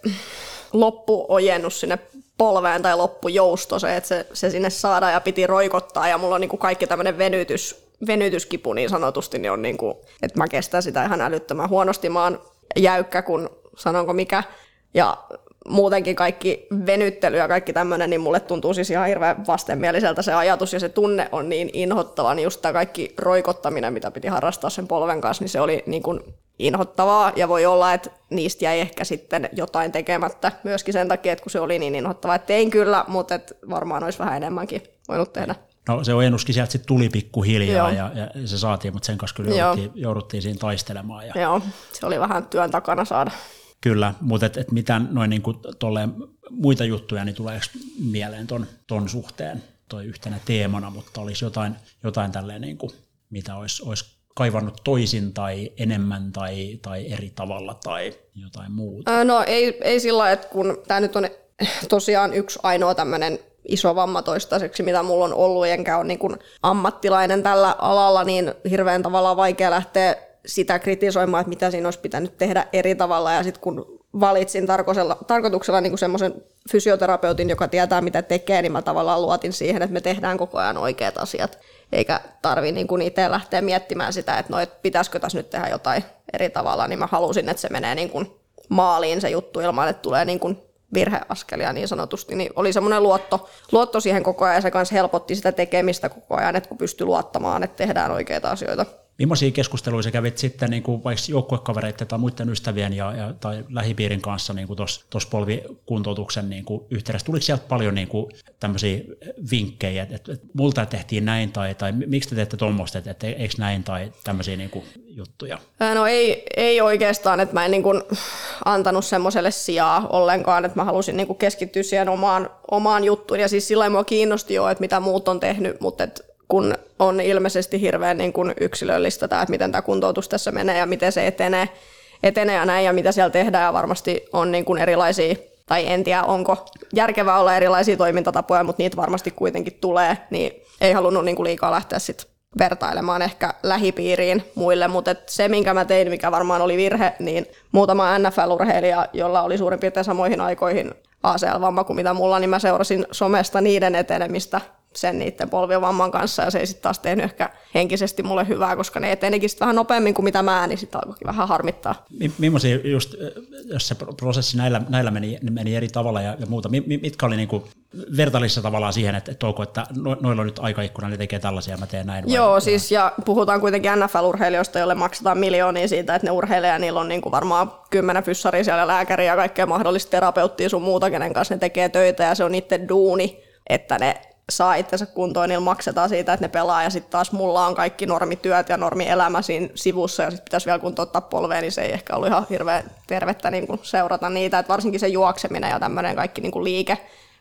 loppuojennus sinne polveen tai loppujousto, se, että se, se sinne saada ja piti roikottaa ja mulla on niin kuin kaikki tämmöinen venytys, venytyskipu niin sanotusti, niin on niin kuin, että mä kestän sitä ihan älyttömän huonosti. Mä oon jäykkä, kun sanonko mikä, ja muutenkin kaikki venyttely ja kaikki tämmöinen, niin mulle tuntuu siis ihan hirveän vastenmieliseltä se ajatus ja se tunne on niin inhottava, niin just tämä kaikki roikottaminen, mitä piti harrastaa sen polven kanssa, niin se oli niin kuin inhottavaa ja voi olla, että niistä jäi ehkä sitten jotain tekemättä myöskin sen takia, että kun se oli niin inhottavaa, että tein kyllä, mutta et varmaan olisi vähän enemmänkin voinut tehdä. No se ojennuskin sieltä sitten tuli pikkuhiljaa ja, ja, se saatiin, mutta sen kanssa kyllä jouduttiin, jouduttiin siinä taistelemaan. Ja... Joo, se oli vähän työn takana saada. Kyllä, mutta et, et mitä noin tolleen muita juttuja, niin tulee mieleen ton, ton suhteen toi yhtenä teemana, mutta olisi jotain, jotain tälleen, niinku, mitä olisi, olisi kaivannut toisin tai enemmän tai, tai eri tavalla tai jotain muuta? No ei, ei sillä että kun tämä nyt on tosiaan yksi ainoa tämmöinen iso vamma toistaiseksi, mitä mulla on ollut, enkä ole niin kuin ammattilainen tällä alalla, niin hirveän tavalla vaikea lähteä sitä kritisoimaan, että mitä siinä olisi pitänyt tehdä eri tavalla. Ja sitten kun valitsin tarkoituksella niin semmoisen fysioterapeutin, joka tietää mitä tekee, niin mä tavallaan luotin siihen, että me tehdään koko ajan oikeat asiat. Eikä tarvi niin kuin itse lähteä miettimään sitä, että no, et pitäisikö tässä nyt tehdä jotain eri tavalla, niin mä halusin, että se menee niin kuin maaliin se juttu ilman, että tulee niin kuin virheaskelia niin sanotusti, niin oli semmoinen luotto, luotto siihen koko ajan ja se kanssa helpotti sitä tekemistä koko ajan, että kun pystyi luottamaan, että tehdään oikeita asioita. Millaisia keskusteluja kävit sitten niin kuin vaikka joukkuekavereiden tai muiden ystävien ja, ja, tai lähipiirin kanssa niin tuossa polvikuntoutuksen niin kuin yhteydessä? Tuliko sieltä paljon niin kuin tämmöisiä vinkkejä, että, että multa tehtiin näin tai, tai miksi te teette tuommoista, että, että eikö näin tai tämmöisiä niin kuin juttuja? No ei, ei oikeastaan, että mä en niin kuin antanut semmoiselle sijaa ollenkaan, että mä halusin niin kuin keskittyä siihen omaan, omaan juttuun ja siis sillä mua kiinnosti jo, että mitä muut on tehnyt, mutta että kun on ilmeisesti hirveän niin kuin yksilöllistä tämä, että miten tämä kuntoutus tässä menee ja miten se etenee, etenee ja näin ja mitä siellä tehdään ja varmasti on niin kuin erilaisia tai en tiedä onko järkevää olla erilaisia toimintatapoja, mutta niitä varmasti kuitenkin tulee, niin ei halunnut niin kuin liikaa lähteä sitten vertailemaan ehkä lähipiiriin muille, mutta se, minkä mä tein, mikä varmaan oli virhe, niin muutama NFL-urheilija, jolla oli suurin piirtein samoihin aikoihin ACL-vamma kuin mitä mulla, niin mä seurasin somesta niiden etenemistä sen niiden polviovamman kanssa, ja se ei sitten taas tehnyt ehkä henkisesti mulle hyvää, koska ne etenikin sitten vähän nopeammin kuin mitä mä, niin sitten alkoikin vähän harmittaa. Millaisia just, jos se prosessi näillä, näillä meni, meni eri tavalla ja, ja muuta, mitkä oli niinku vertailissa tavallaan siihen, että, että, onko, että no, noilla on nyt aikaikkuna, ne tekee tällaisia, mä teen näin. Joo, vai? siis ja puhutaan kuitenkin NFL-urheilijoista, joille maksetaan miljoonia siitä, että ne urheilijat, niillä on niinku varmaan kymmenen fyssaria siellä lääkäriä ja kaikkea mahdollista terapeuttia sun muuta, kenen kanssa ne tekee töitä ja se on niiden duuni, että ne saa itsensä kuntoon, niin maksetaan siitä, että ne pelaa, ja sitten taas mulla on kaikki normityöt ja normielämä siinä sivussa, ja sitten pitäisi vielä kuntouttaa polveen, niin se ei ehkä ollut ihan hirveän tervettä niin kuin seurata niitä, että varsinkin se juokseminen ja tämmöinen kaikki niin kuin liike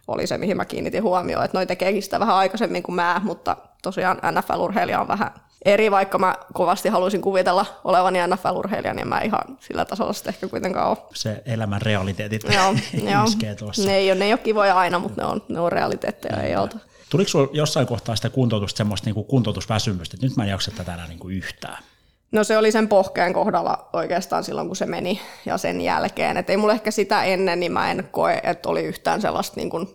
oli se, mihin mä kiinnitin huomioon, että noi tekeekin sitä vähän aikaisemmin kuin mä, mutta tosiaan NFL-urheilija on vähän eri, vaikka mä kovasti haluaisin kuvitella olevani NFL-urheilija, niin mä ihan sillä tasolla sitten ehkä kuitenkaan ole. Se elämän realiteetit joo, joo. tuossa. Ne ei, ole, ne ei ole kivoja aina, mutta ne on, ne on realiteetteja, ei auta. Tuliko sinulla jossain kohtaa sitä kuntoutusta semmoista niin kuin kuntoutusväsymystä, että nyt mä en jaksa tätä enää niin kuin yhtään? No se oli sen pohkeen kohdalla oikeastaan silloin, kun se meni ja sen jälkeen. Että ei mulla ehkä sitä ennen, niin mä en koe, että oli yhtään sellaista niin kuin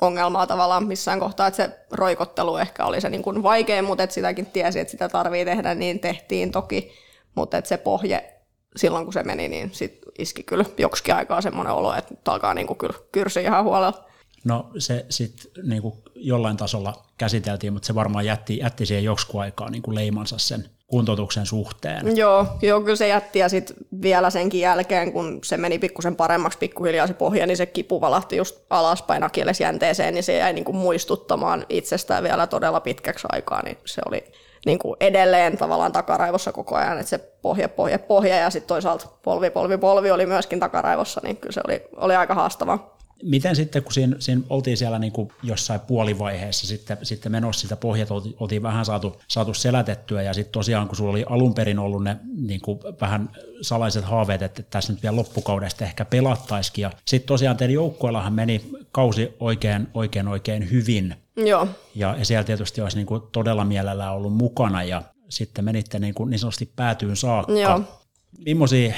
ongelmaa tavallaan missään kohtaa, että se roikottelu ehkä oli se niin kuin vaikein, mutta että sitäkin tiesi, että sitä tarvii tehdä, niin tehtiin toki, mutta se pohje silloin, kun se meni, niin sit iski kyllä joksikin aikaa semmoinen olo, että nyt alkaa niin kuin kyllä kyrsi ihan huolella. No se sitten niin jollain tasolla käsiteltiin, mutta se varmaan jätti, jätti siihen joksikin aikaa niin kuin leimansa sen kuntoutuksen suhteen. Joo, joo kyllä se jätti ja sitten vielä senkin jälkeen, kun se meni pikkusen paremmaksi pikkuhiljaa se pohja, niin se kipu valahti just alaspäin akillesjänteeseen, niin se jäi niin kuin muistuttamaan itsestään vielä todella pitkäksi aikaa, niin se oli niin kuin edelleen tavallaan takaraivossa koko ajan, että se pohja, pohja, pohja ja sitten toisaalta polvi, polvi, polvi oli myöskin takaraivossa, niin kyllä se oli, oli aika haastavaa. Miten sitten, kun siinä, siinä oltiin siellä niin kuin jossain puolivaiheessa sitten, sitten menossa sitä pohjat, oltiin vähän saatu, saatu selätettyä ja sitten tosiaan, kun sulla oli alun perin ollut ne niin kuin vähän salaiset haaveet, että tässä nyt vielä loppukaudesta ehkä pelattaisikin ja sitten tosiaan teidän joukkueellahan meni kausi oikein, oikein, oikein hyvin. Joo. Ja, ja siellä tietysti olisi niin kuin todella mielellään ollut mukana ja sitten menitte niin, kuin niin sanotusti päätyyn saakka. Joo. Millaisia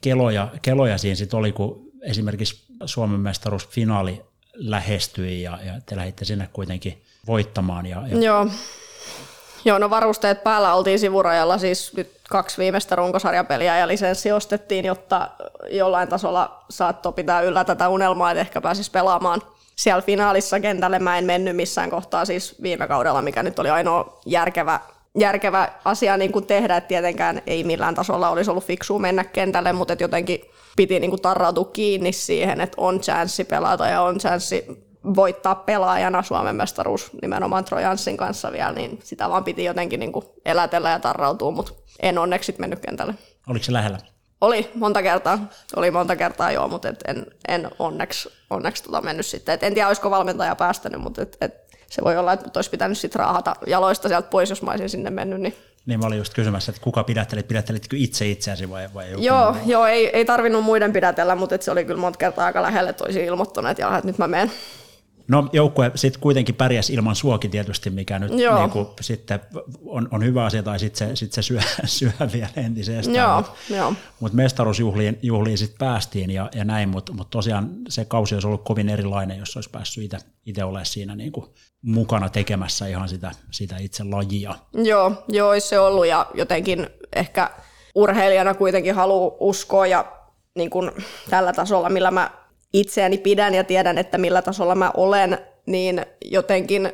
keloja, keloja siinä sitten oli, kun esimerkiksi Suomen mestaruusfinaali lähestyi ja, ja te lähditte sinne kuitenkin voittamaan. Ja, ja... Joo. Joo, no varusteet päällä oltiin sivurajalla siis nyt kaksi viimeistä runkosarjapeliä ja lisenssi ostettiin, jotta jollain tasolla saattoi pitää yllä tätä unelmaa, että ehkä pääsisi pelaamaan siellä finaalissa kentälle. Mä en mennyt missään kohtaa siis viime kaudella, mikä nyt oli ainoa järkevä, järkevä asia niin kuin tehdä, että tietenkään ei millään tasolla olisi ollut fiksua mennä kentälle, mutta jotenkin piti niin kuin tarrautua kiinni siihen, että on chanssi pelata ja on chanssi voittaa pelaajana Suomen mestaruus nimenomaan Trojanssin kanssa vielä, niin sitä vaan piti jotenkin niin kuin elätellä ja tarrautua, mutta en onneksi mennyt kentälle. Oliko se lähellä? Oli monta kertaa, oli monta kertaa joo, mutta et en, en onneksi, onneksi tota mennyt sitten. Et en tiedä, olisiko valmentaja päästänyt, mutta et, et se voi olla, että olisi pitänyt sitten raahata jaloista sieltä pois, jos mä olisin sinne mennyt, niin niin mä olin just kysymässä, että kuka pidättelit, pidättelitkö itse itseäsi vai, vai joku Joo, muu? joo ei, ei tarvinnut muiden pidätellä, mutta se oli kyllä monta kertaa aika lähelle, että olisi ilmoittanut, että, että nyt mä menen. No joukkue sitten kuitenkin pärjäsi ilman suokin tietysti, mikä nyt niin kuin, sitten on, on hyvä asia, tai sitten se, sit se syö, syö vielä entisestään. Joo, mutta jo. mut mestaruusjuhliin juhliin sitten päästiin ja, ja näin, mutta mut tosiaan se kausi olisi ollut kovin erilainen, jos olisi päässyt itse olemaan siinä niin kuin mukana tekemässä ihan sitä, sitä itse lajia. Joo, joo, olisi se ollut ja jotenkin ehkä urheilijana kuitenkin haluaa uskoa ja niin kuin tällä tasolla, millä mä itseäni pidän ja tiedän, että millä tasolla mä olen, niin jotenkin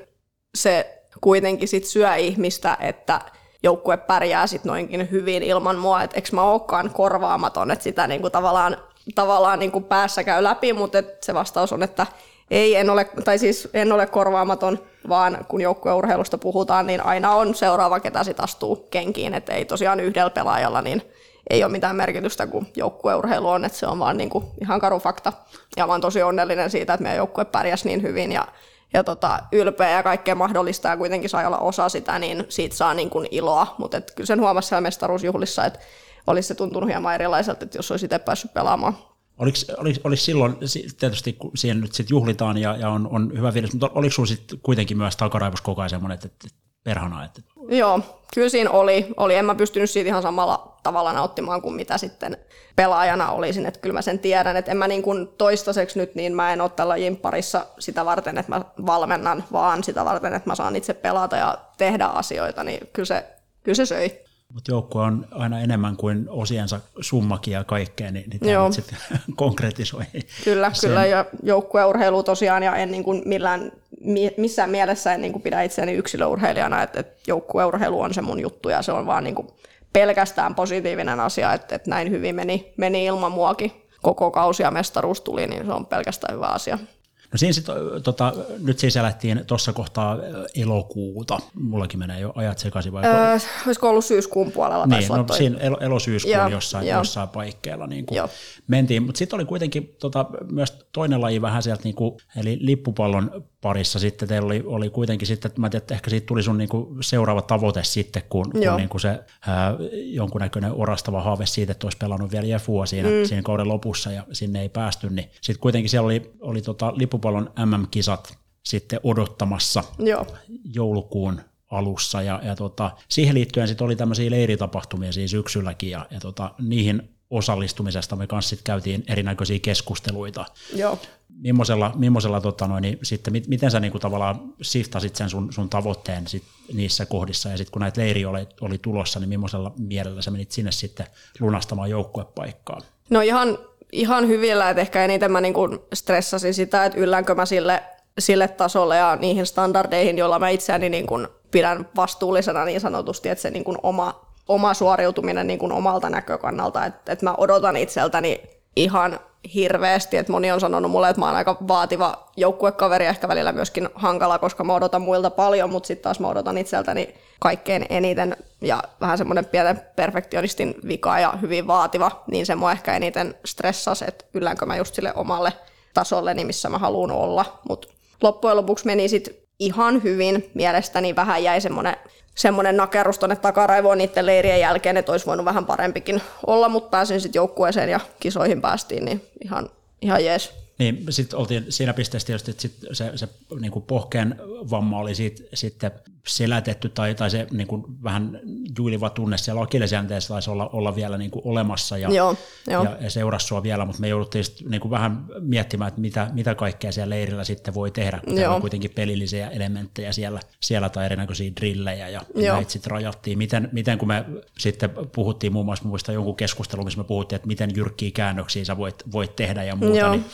se kuitenkin sit syö ihmistä, että joukkue pärjää sit noinkin hyvin ilman mua, että eikö mä olekaan korvaamaton, että sitä niinku tavallaan, tavallaan niinku päässä käy läpi, mutta se vastaus on, että ei, en ole, tai siis en ole korvaamaton, vaan kun joukkueurheilusta puhutaan, niin aina on seuraava, ketä sit astuu kenkiin, että ei tosiaan yhdellä pelaajalla, niin ei ole mitään merkitystä, kun joukkueurheilu on, että se on vaan niin kuin ihan karu fakta. Ja mä oon tosi onnellinen siitä, että meidän joukkue pärjäsi niin hyvin ja, ja tota, ylpeä ja kaikkea mahdollista ja kuitenkin sai olla osa sitä, niin siitä saa niin kuin iloa. Mutta kyllä sen huomasi siellä mestaruusjuhlissa, että olisi se tuntunut hieman erilaiselta, että jos olisi itse päässyt pelaamaan. Oliko, oliko, oliko silloin, tietysti kun siihen nyt sitten juhlitaan ja, ja on, on hyvä fiilis, mutta oliko sinulla sitten kuitenkin myös takaraivos koko ajan semmoinen, että, että perhana? Että... Joo, kyllä siinä oli. oli. En mä pystynyt siitä ihan samalla tavalla nauttimaan kuin mitä sitten pelaajana olisin, että kyllä mä sen tiedän, että en mä niin kuin toistaiseksi nyt, niin mä en ole tällä parissa sitä varten, että mä valmennan, vaan sitä varten, että mä saan itse pelata ja tehdä asioita, niin kyllä se, kyllä se söi. Mutta joukkue on aina enemmän kuin osiensa summakin ja kaikkea, niin, niin tämä sitten konkretisoi. Kyllä, sen. kyllä ja joukkueurheilu tosiaan ja en niin kuin millään, missään mielessä en niin kuin pidä itseäni yksilöurheilijana, että, että joukkueurheilu on se mun juttu ja se on vaan niin kuin pelkästään positiivinen asia, että, että näin hyvin meni, meni ilman muakin koko kausi ja mestaruus tuli, niin se on pelkästään hyvä asia. No siinä sit, tota, nyt siis elettiin tuossa kohtaa elokuuta. Mullakin menee jo ajat sekaisin. Vai öö, olisiko ollut syyskuun puolella? Niin, no, toi. siinä elo, elosyyskuun ja, jossain, ja. jossain paikkeilla niin kuin mentiin. Mutta sitten oli kuitenkin tota, myös toinen laji vähän sieltä, niin kuin, eli lippupallon parissa sitten teillä oli, oli kuitenkin sitten, mä tiedän, että ehkä siitä tuli sun niin kuin seuraava tavoite sitten, kun, kun niin kuin se ää, jonkunnäköinen orastava haave siitä, että olisi pelannut vielä Jefua siinä, mm. siinä kauden lopussa ja sinne ei päästy, niin sitten kuitenkin siellä oli, oli tota lippupallon MM-kisat sitten odottamassa Joo. joulukuun alussa ja, ja tota, siihen liittyen sitten oli tämmöisiä leiritapahtumia siis syksylläkin ja, ja tota, niihin osallistumisesta me kanssa sit käytiin erinäköisiä keskusteluita. Joo. Millaisella, millaisella tota noin, niin sitten, miten sä niinku tavallaan siftasit sen sun, sun tavoitteen sit niissä kohdissa, ja sitten kun näitä leiri oli, oli tulossa, niin millaisella mielellä sä menit sinne sitten lunastamaan joukkuepaikkaa? No ihan, ihan hyvillä, että ehkä eniten mä niinku stressasin sitä, että yllänkö mä sille, sille tasolle ja niihin standardeihin, joilla mä itseäni niinku pidän vastuullisena niin sanotusti, että se niinku oma oma suoriutuminen niin kuin omalta näkökannalta, että, että mä odotan itseltäni ihan hirveästi, että moni on sanonut mulle, että mä oon aika vaativa joukkuekaveri, ehkä välillä myöskin hankala, koska mä odotan muilta paljon, mutta sitten taas mä odotan itseltäni kaikkein eniten ja vähän semmoinen pienen perfektionistin vika ja hyvin vaativa, niin se mua ehkä eniten stressasi, että yllänkö mä just sille omalle tasolle, niin missä mä haluan olla, mutta loppujen lopuksi meni sitten ihan hyvin, mielestäni vähän jäi semmoinen semmoinen nakerus tuonne takaraivoon niiden leirien jälkeen, että olisi voinut vähän parempikin olla, mutta pääsin sitten joukkueeseen ja kisoihin päästiin, niin ihan, ihan jees. Niin, sitten oltiin siinä pisteessä tietysti, että sit se, se niin pohkeen vamma oli siitä, sitten selätetty tai, tai se niin kuin vähän juiliva tunne siellä akillesjänteessä taisi olla, olla vielä niin kuin olemassa ja, joo, joo. ja, ja seurasi sua vielä, mutta me jouduttiin niin kuin vähän miettimään, että mitä, mitä kaikkea siellä leirillä sitten voi tehdä, kun on kuitenkin pelillisiä elementtejä siellä, siellä tai erinäköisiä drillejä ja joo. näitä sitten rajattiin. Miten, miten kun me sitten puhuttiin muun muassa muista jonkun keskustelun, missä me puhuttiin, että miten jyrkkiä käännöksiä sä voit, voit tehdä ja muuta, joo. niin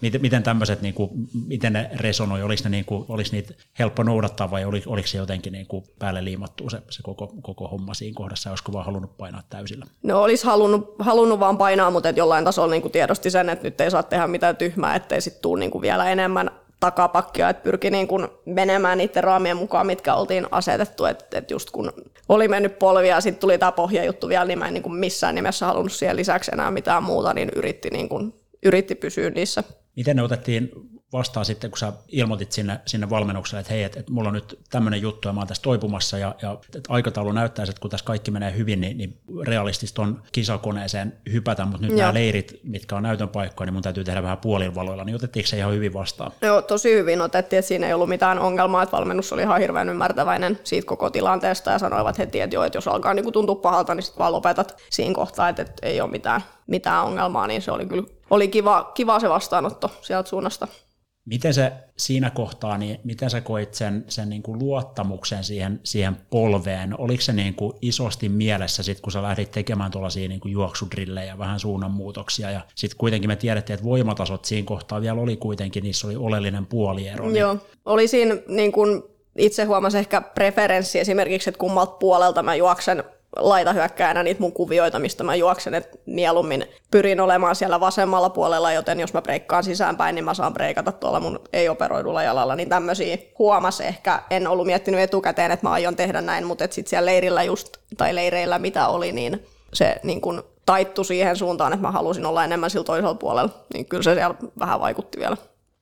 miten, miten tämmöiset, niin kuin, miten ne resonoi, oliko, ne, niin kuin, oliko niitä helppo noudattaa vai oliko, oliko se jotenkin niin kuin päälle liimattu se, se koko, koko homma siinä kohdassa, olisiko vaan halunnut painaa täysillä? No olisi halunnut, halunnut vaan painaa, mutta et jollain tasolla niin kuin tiedosti sen, että nyt ei saa tehdä mitään tyhmää, ettei sitten tule niin kuin vielä enemmän takapakkia, että pyrki niin kuin menemään niiden raamien mukaan, mitkä oltiin asetettu, että et just kun oli mennyt polvia ja sitten tuli tämä pohjajuttu vielä, niin mä en niin kuin missään nimessä halunnut siihen lisäksi enää mitään muuta, niin yritti, niin kuin, yritti pysyä niissä Miten ne otettiin vastaan sitten, kun sä ilmoitit sinne, sinne valmennukselle, että hei, että, että mulla on nyt tämmöinen juttu ja mä oon tässä toipumassa ja, ja että aikataulu näyttää, että kun tässä kaikki menee hyvin, niin, niin realistista on kisakoneeseen hypätä, mutta nyt Joo. nämä leirit, mitkä on näytön paikkoja, niin mun täytyy tehdä vähän puolivaloilla, niin otettiinko se ihan hyvin vastaan? Joo, tosi hyvin otettiin, että siinä ei ollut mitään ongelmaa, että valmennus oli ihan hirveän ymmärtäväinen siitä koko tilanteesta ja sanoivat heti, että joo, että jos alkaa niin tuntua pahalta, niin sitten vaan lopetat siinä kohtaa, että, että ei ole mitään, mitään ongelmaa, niin se oli kyllä oli kiva, kiva se vastaanotto sieltä suunnasta. Miten se siinä kohtaa, niin miten sä koit sen, sen niin kuin luottamuksen siihen, siihen polveen? Oliko se niin kuin isosti mielessä, sit, kun sä lähdit tekemään tuollaisia niin juoksudrillejä, vähän suunnanmuutoksia, ja sitten kuitenkin me tiedettiin, että voimatasot siinä kohtaa vielä oli kuitenkin, niissä oli oleellinen puoliero. Niin... Joo, oli siinä niin kuin itse huomasin ehkä preferenssi esimerkiksi, että kummalta puolelta mä juoksen laitahyökkäänä niitä mun kuvioita, mistä mä juoksen, että mieluummin pyrin olemaan siellä vasemmalla puolella, joten jos mä breikkaan sisäänpäin, niin mä saan breikata tuolla mun ei-operoidulla jalalla, niin tämmöisiä huomas ehkä. En ollut miettinyt etukäteen, että mä aion tehdä näin, mutta sitten siellä leirillä just, tai leireillä mitä oli, niin se niin kun taittu siihen suuntaan, että mä halusin olla enemmän sillä toisella puolella, niin kyllä se siellä vähän vaikutti vielä.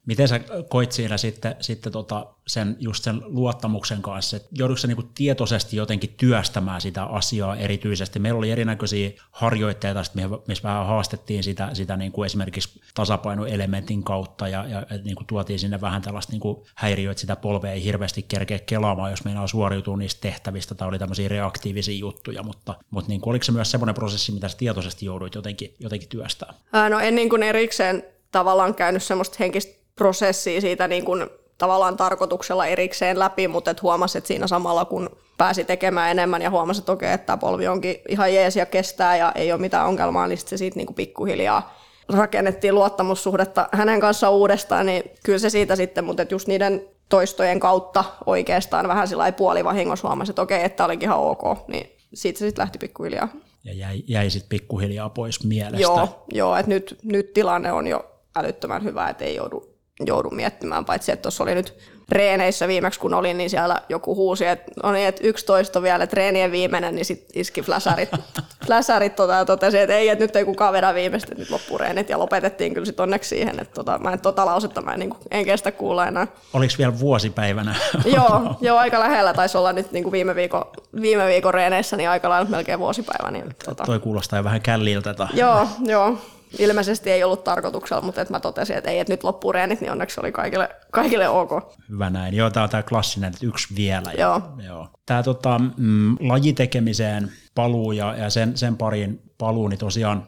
Miten sä koit siinä sitten, sitten tota sen, just sen luottamuksen kanssa, että joudutko sä niinku tietoisesti jotenkin työstämään sitä asiaa erityisesti? Meillä oli erinäköisiä harjoitteita, missä vähän haastettiin sitä, sitä niinku esimerkiksi tasapainoelementin kautta ja, ja niinku tuotiin sinne vähän tällaista niinku häiriöitä, sitä polvea ei hirveästi kerkeä kelaamaan, jos meinaa suoriutua niistä tehtävistä tai oli tämmöisiä reaktiivisia juttuja, mutta, mutta niinku, oliko se myös semmoinen prosessi, mitä sä tietoisesti jouduit jotenkin, jotenkin työstää? Ää, no en niin kuin erikseen tavallaan käynyt semmoista henkistä prosessia siitä niin kuin tavallaan tarkoituksella erikseen läpi, mutta et huomasi, että siinä samalla kun pääsi tekemään enemmän ja huomasi, että okei, että tämä polvi onkin ihan jees ja kestää ja ei ole mitään ongelmaa, niin se siitä niin kuin pikkuhiljaa rakennettiin luottamussuhdetta hänen kanssaan uudestaan, niin kyllä se siitä sitten, mutta just niiden toistojen kautta oikeastaan vähän sillä puolivahingossa huomasi, että okei, että olikin ihan ok, niin siitä se sitten lähti pikkuhiljaa. Ja jäi, jäi sitten pikkuhiljaa pois mielestä. Joo, joo että nyt, nyt tilanne on jo älyttömän hyvä, että ei joudu, joudu miettimään, paitsi että tuossa oli nyt reeneissä viimeksi kun olin, niin siellä joku huusi, että no niin, että 11 on vielä treenien viimeinen, niin sitten iski fläsärit, fläsärit tota, ja totesi, että ei, että nyt ei kukaan vedä viimeistä, että nyt loppuu reenit ja lopetettiin kyllä sitten onneksi siihen, että tota, mä en tota lausetta mä en, niin kuin, en kestä kuulla enää. Oliko vielä vuosipäivänä? joo, joo, aika lähellä taisi olla nyt niin kuin viime, viikon, viime viikon reeneissä, niin aika lailla melkein vuosipäivä. Niin, tota. Toi kuulostaa jo vähän källiltä. Joo, joo ilmeisesti ei ollut tarkoituksella, mutta että mä totesin, että ei, että nyt loppuu reenit, niin onneksi oli kaikille, kaikille ok. Hyvä näin. Joo, tämä on tämä klassinen, että yksi vielä. Joo. Joo. Tämä tota, mm, lajitekemiseen paluu ja, ja sen, sen parin paluu, niin tosiaan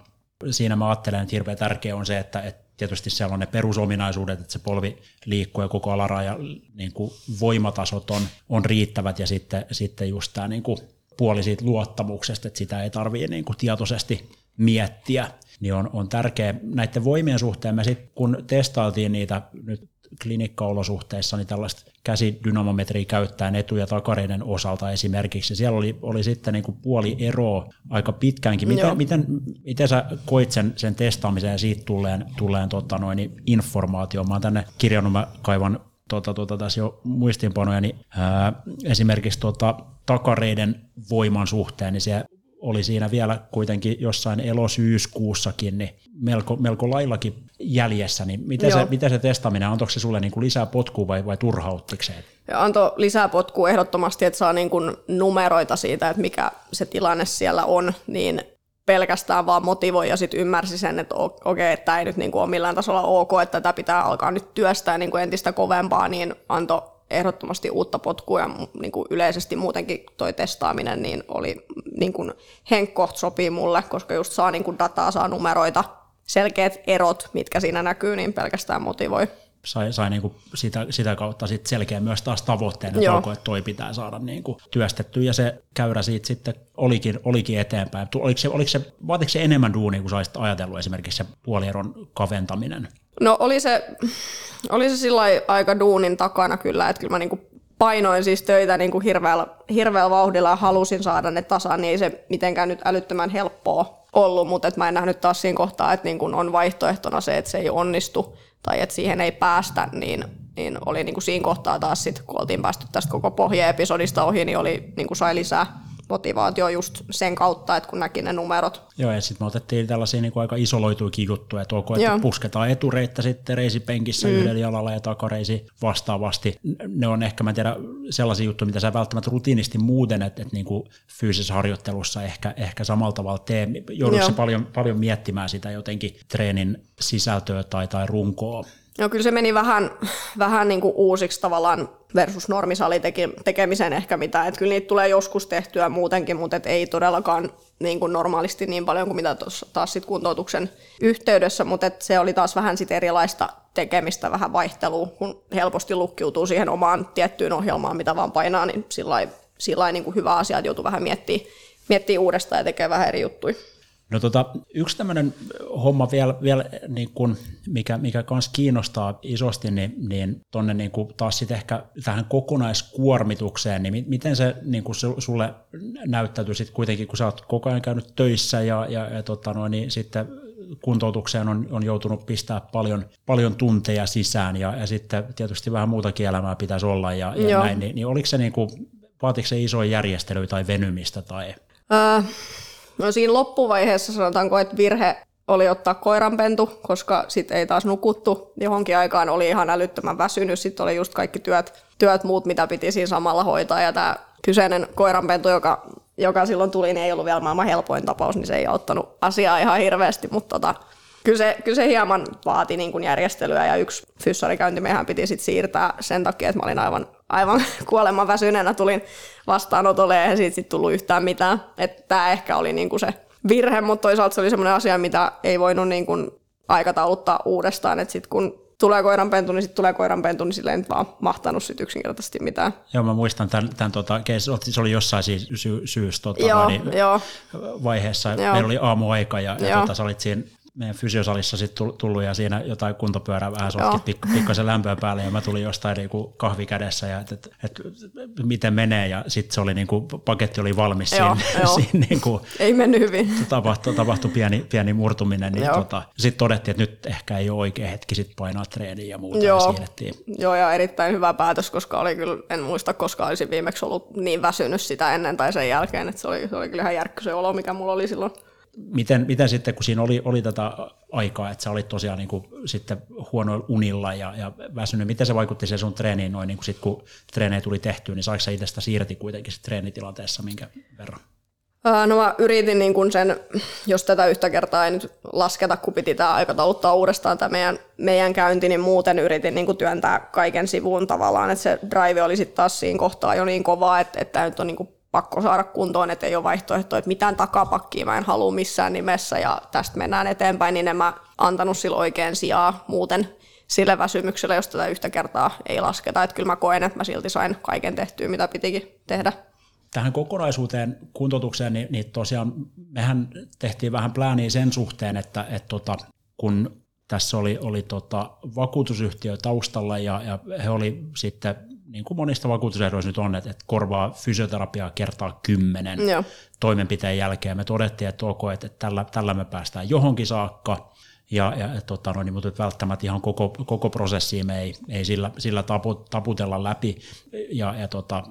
siinä mä ajattelen, että hirveän tärkeä on se, että, että tietysti siellä on ne perusominaisuudet, että se polvi liikkuu ja koko alaraja niin kuin voimatasot on, on riittävät ja sitten, sitten just tämä niin kuin puoli siitä luottamuksesta, että sitä ei tarvitse niin kuin tietoisesti miettiä niin on, on tärkeä näiden voimien suhteen. Me sitten kun testailtiin niitä nyt klinikkaolosuhteissa, niin tällaista käsidynamometriä käyttäen etu- ja takareiden osalta esimerkiksi. Siellä oli, oli sitten niin kuin puoli eroa aika pitkäänkin. Miten, miten, miten sä koit sen, sen testaamisen ja siitä tulleen, tulleen tota noin, informaatio? Mä oon tänne kirjannut, mä kaivan tota, tota, tässä jo muistiinpanoja, niin ää, esimerkiksi tota, takareiden voiman suhteen, niin se oli siinä vielä kuitenkin jossain elosyyskuussakin, niin melko, melko laillakin jäljessä, niin miten, se, miten se testaminen, antoiko se sulle niin kuin lisää potkua vai, vai turhauttiko se? Anto lisää potkua ehdottomasti, että saa niin kuin numeroita siitä, että mikä se tilanne siellä on, niin pelkästään vaan motivoi ja sitten ymmärsi sen, että okei, okay, että tämä ei nyt niin kuin ole millään tasolla ok, että tätä pitää alkaa nyt työstää niin kuin entistä kovempaa, niin antoi ehdottomasti uutta potkua ja niin kuin yleisesti muutenkin toi testaaminen niin oli niin kuin henkkoht sopii mulle, koska just saa niin kuin dataa, saa numeroita, selkeät erot, mitkä siinä näkyy, niin pelkästään motivoi. Sai, sai niin kuin sitä, sitä kautta sit selkeä myös taas tavoitteen, että, alkoi, että toi pitää saada niin kuin työstetty ja se käyrä siitä sitten olikin, olikin eteenpäin. Oliko se, oliko se, vaatiko se enemmän duunia kuin saisit ajatellut esimerkiksi se puolieron kaventaminen? No oli se, oli se sillä aika duunin takana kyllä, että kyllä mä niinku painoin siis töitä niinku hirveällä, hirveällä vauhdilla ja halusin saada ne tasaan, niin ei se mitenkään nyt älyttömän helppoa ollut, mutta et mä en nähnyt taas siinä kohtaa, että niin on vaihtoehtona se, että se ei onnistu tai että siihen ei päästä, niin, niin oli niin kuin siinä kohtaa taas sitten, kun oltiin päästy tästä koko pohjeepisodista ohi, niin oli, niin kuin sai lisää motivaatio just sen kautta, että kun näki ne numerot. Joo, ja sitten me otettiin tällaisia niin kuin aika isoloituikin juttuja, että ok, että Joo. pusketaan etureittä sitten reisipenkissä mm. yhdellä jalalla ja takareisi vastaavasti. Ne on ehkä, mä en tiedä, sellaisia juttuja, mitä sä välttämättä rutiinisti muuten, että, että niin kuin fyysisessä harjoittelussa ehkä, ehkä samalla tavalla tee. Joudutko paljon, paljon miettimään sitä jotenkin treenin sisältöä tai, tai runkoa? No kyllä se meni vähän, vähän niin kuin uusiksi tavallaan versus normisali tekemisen ehkä mitä, että kyllä niitä tulee joskus tehtyä muutenkin, mutta et ei todellakaan niin kuin normaalisti niin paljon kuin mitä tuossa taas sit kuntoutuksen yhteydessä, mutta et se oli taas vähän sit erilaista tekemistä, vähän vaihtelua, kun helposti lukkiutuu siihen omaan tiettyyn ohjelmaan, mitä vaan painaa, niin sillä lailla niin hyvä asia, että joutuu vähän miettimään, miettimään uudestaan ja tekee vähän eri juttuja. No tota, yksi tämmöinen homma vielä, vielä niin kun, mikä, mikä kans kiinnostaa isosti, niin, niin tuonne niin taas sitten ehkä tähän kokonaiskuormitukseen, niin miten se niin kuin sulle näyttäytyy sitten kuitenkin, kun sä oot koko ajan käynyt töissä ja, ja, ja tota noin, niin sitten kuntoutukseen on, on joutunut pistää paljon, paljon tunteja sisään ja, ja sitten tietysti vähän muutakin elämää pitäisi olla ja, ja näin, niin, niin oliko se niin kuin, vaatiko se iso järjestely tai venymistä tai? Äh No siinä loppuvaiheessa sanotaanko, että virhe, oli ottaa koiranpentu, koska sitten ei taas nukuttu. Johonkin aikaan oli ihan älyttömän väsynyt. Sitten oli just kaikki työt, työt muut, mitä piti siinä samalla hoitaa. Ja tämä kyseinen koiranpentu, joka, joka silloin tuli, niin ei ollut vielä maailman helpoin tapaus, niin se ei auttanut asiaa ihan hirveästi. Mutta tota, kyllä, se, kyllä se hieman vaati niin järjestelyä ja yksi fyssarikäynti mehän piti sitten siirtää sen takia, että mä olin aivan, aivan kuoleman väsyneenä tulin vastaanotolle ja ei siitä sitten tullut yhtään mitään. Että tämä ehkä oli niin kuin se virhe, mutta toisaalta se oli semmoinen asia, mitä ei voinut niin kuin aikatauluttaa uudestaan, että sitten kun tulee koiranpentu, niin sitten tulee koiranpentu, niin sillä ei nyt vaan mahtanut sit yksinkertaisesti mitään. Joo, mä muistan tämän, tämän tota, se oli jossain siis sy- syys tota, joo, niin, joo. vaiheessa, joo. meillä oli aamuaika ja, ja tota, sä olit siinä meidän fysiosalissa sitten tullut ja siinä jotain kuntopyörää vähän sotki pik, pikkasen lämpöä päälle ja mä tulin jostain niinku kahvi kädessä ja että et, et, miten menee ja sitten se oli niinku, paketti oli valmis joo, siinä, joo. siinä niinku, ei mennyt hyvin. Tapahtui, tapahtui pieni, pieni murtuminen, niin tota, sitten todettiin, että nyt ehkä ei ole oikea hetki sit painaa treeniä ja muuta joo. ja siirrettiin. Joo ja erittäin hyvä päätös, koska oli kyllä, en muista koska olisin viimeksi ollut niin väsynyt sitä ennen tai sen jälkeen, että se oli, se oli kyllä ihan järkky olo, mikä mulla oli silloin miten, miten sitten, kun siinä oli, oli tätä aikaa, että sä olit tosiaan niin kuin sitten huono unilla ja, ja väsynyt, miten se vaikutti se sun treeniin noin, niin kuin sit, kun treenejä tuli tehtyä, niin saiko sä itsestä siirti kuitenkin sit treenitilanteessa minkä verran? No mä yritin niin kun sen, jos tätä yhtä kertaa ei nyt lasketa, kun piti tämä aikatauluttaa uudestaan tämä meidän, meidän käynti, niin muuten yritin niin työntää kaiken sivuun tavallaan, että se drive oli sitten taas siinä kohtaa jo niin kovaa, että, että nyt on niin pakko saada kuntoon, että ei ole vaihtoehtoa, että mitään takapakkia mä en halua missään nimessä ja tästä mennään eteenpäin, niin en mä antanut sillä oikein sijaa muuten sille väsymykselle, jos tätä yhtä kertaa ei lasketa. Että kyllä mä koen, että mä silti sain kaiken tehtyä, mitä pitikin tehdä. Tähän kokonaisuuteen kuntoutukseen, niin, niin tosiaan mehän tehtiin vähän plääniä sen suhteen, että, että tota, kun tässä oli, oli tota vakuutusyhtiö taustalla ja, ja he oli sitten niin kuin monista vakuutusehdoista nyt on, että, että korvaa fysioterapiaa kertaa kymmenen Joo. toimenpiteen jälkeen. Me todettiin, että ok, että tällä, tällä me päästään johonkin saakka, ja, ja tota, no, niin, mutta välttämättä ihan koko, koko prosessiin me ei, ei sillä, sillä tapu, taputella läpi, ja, ja tota,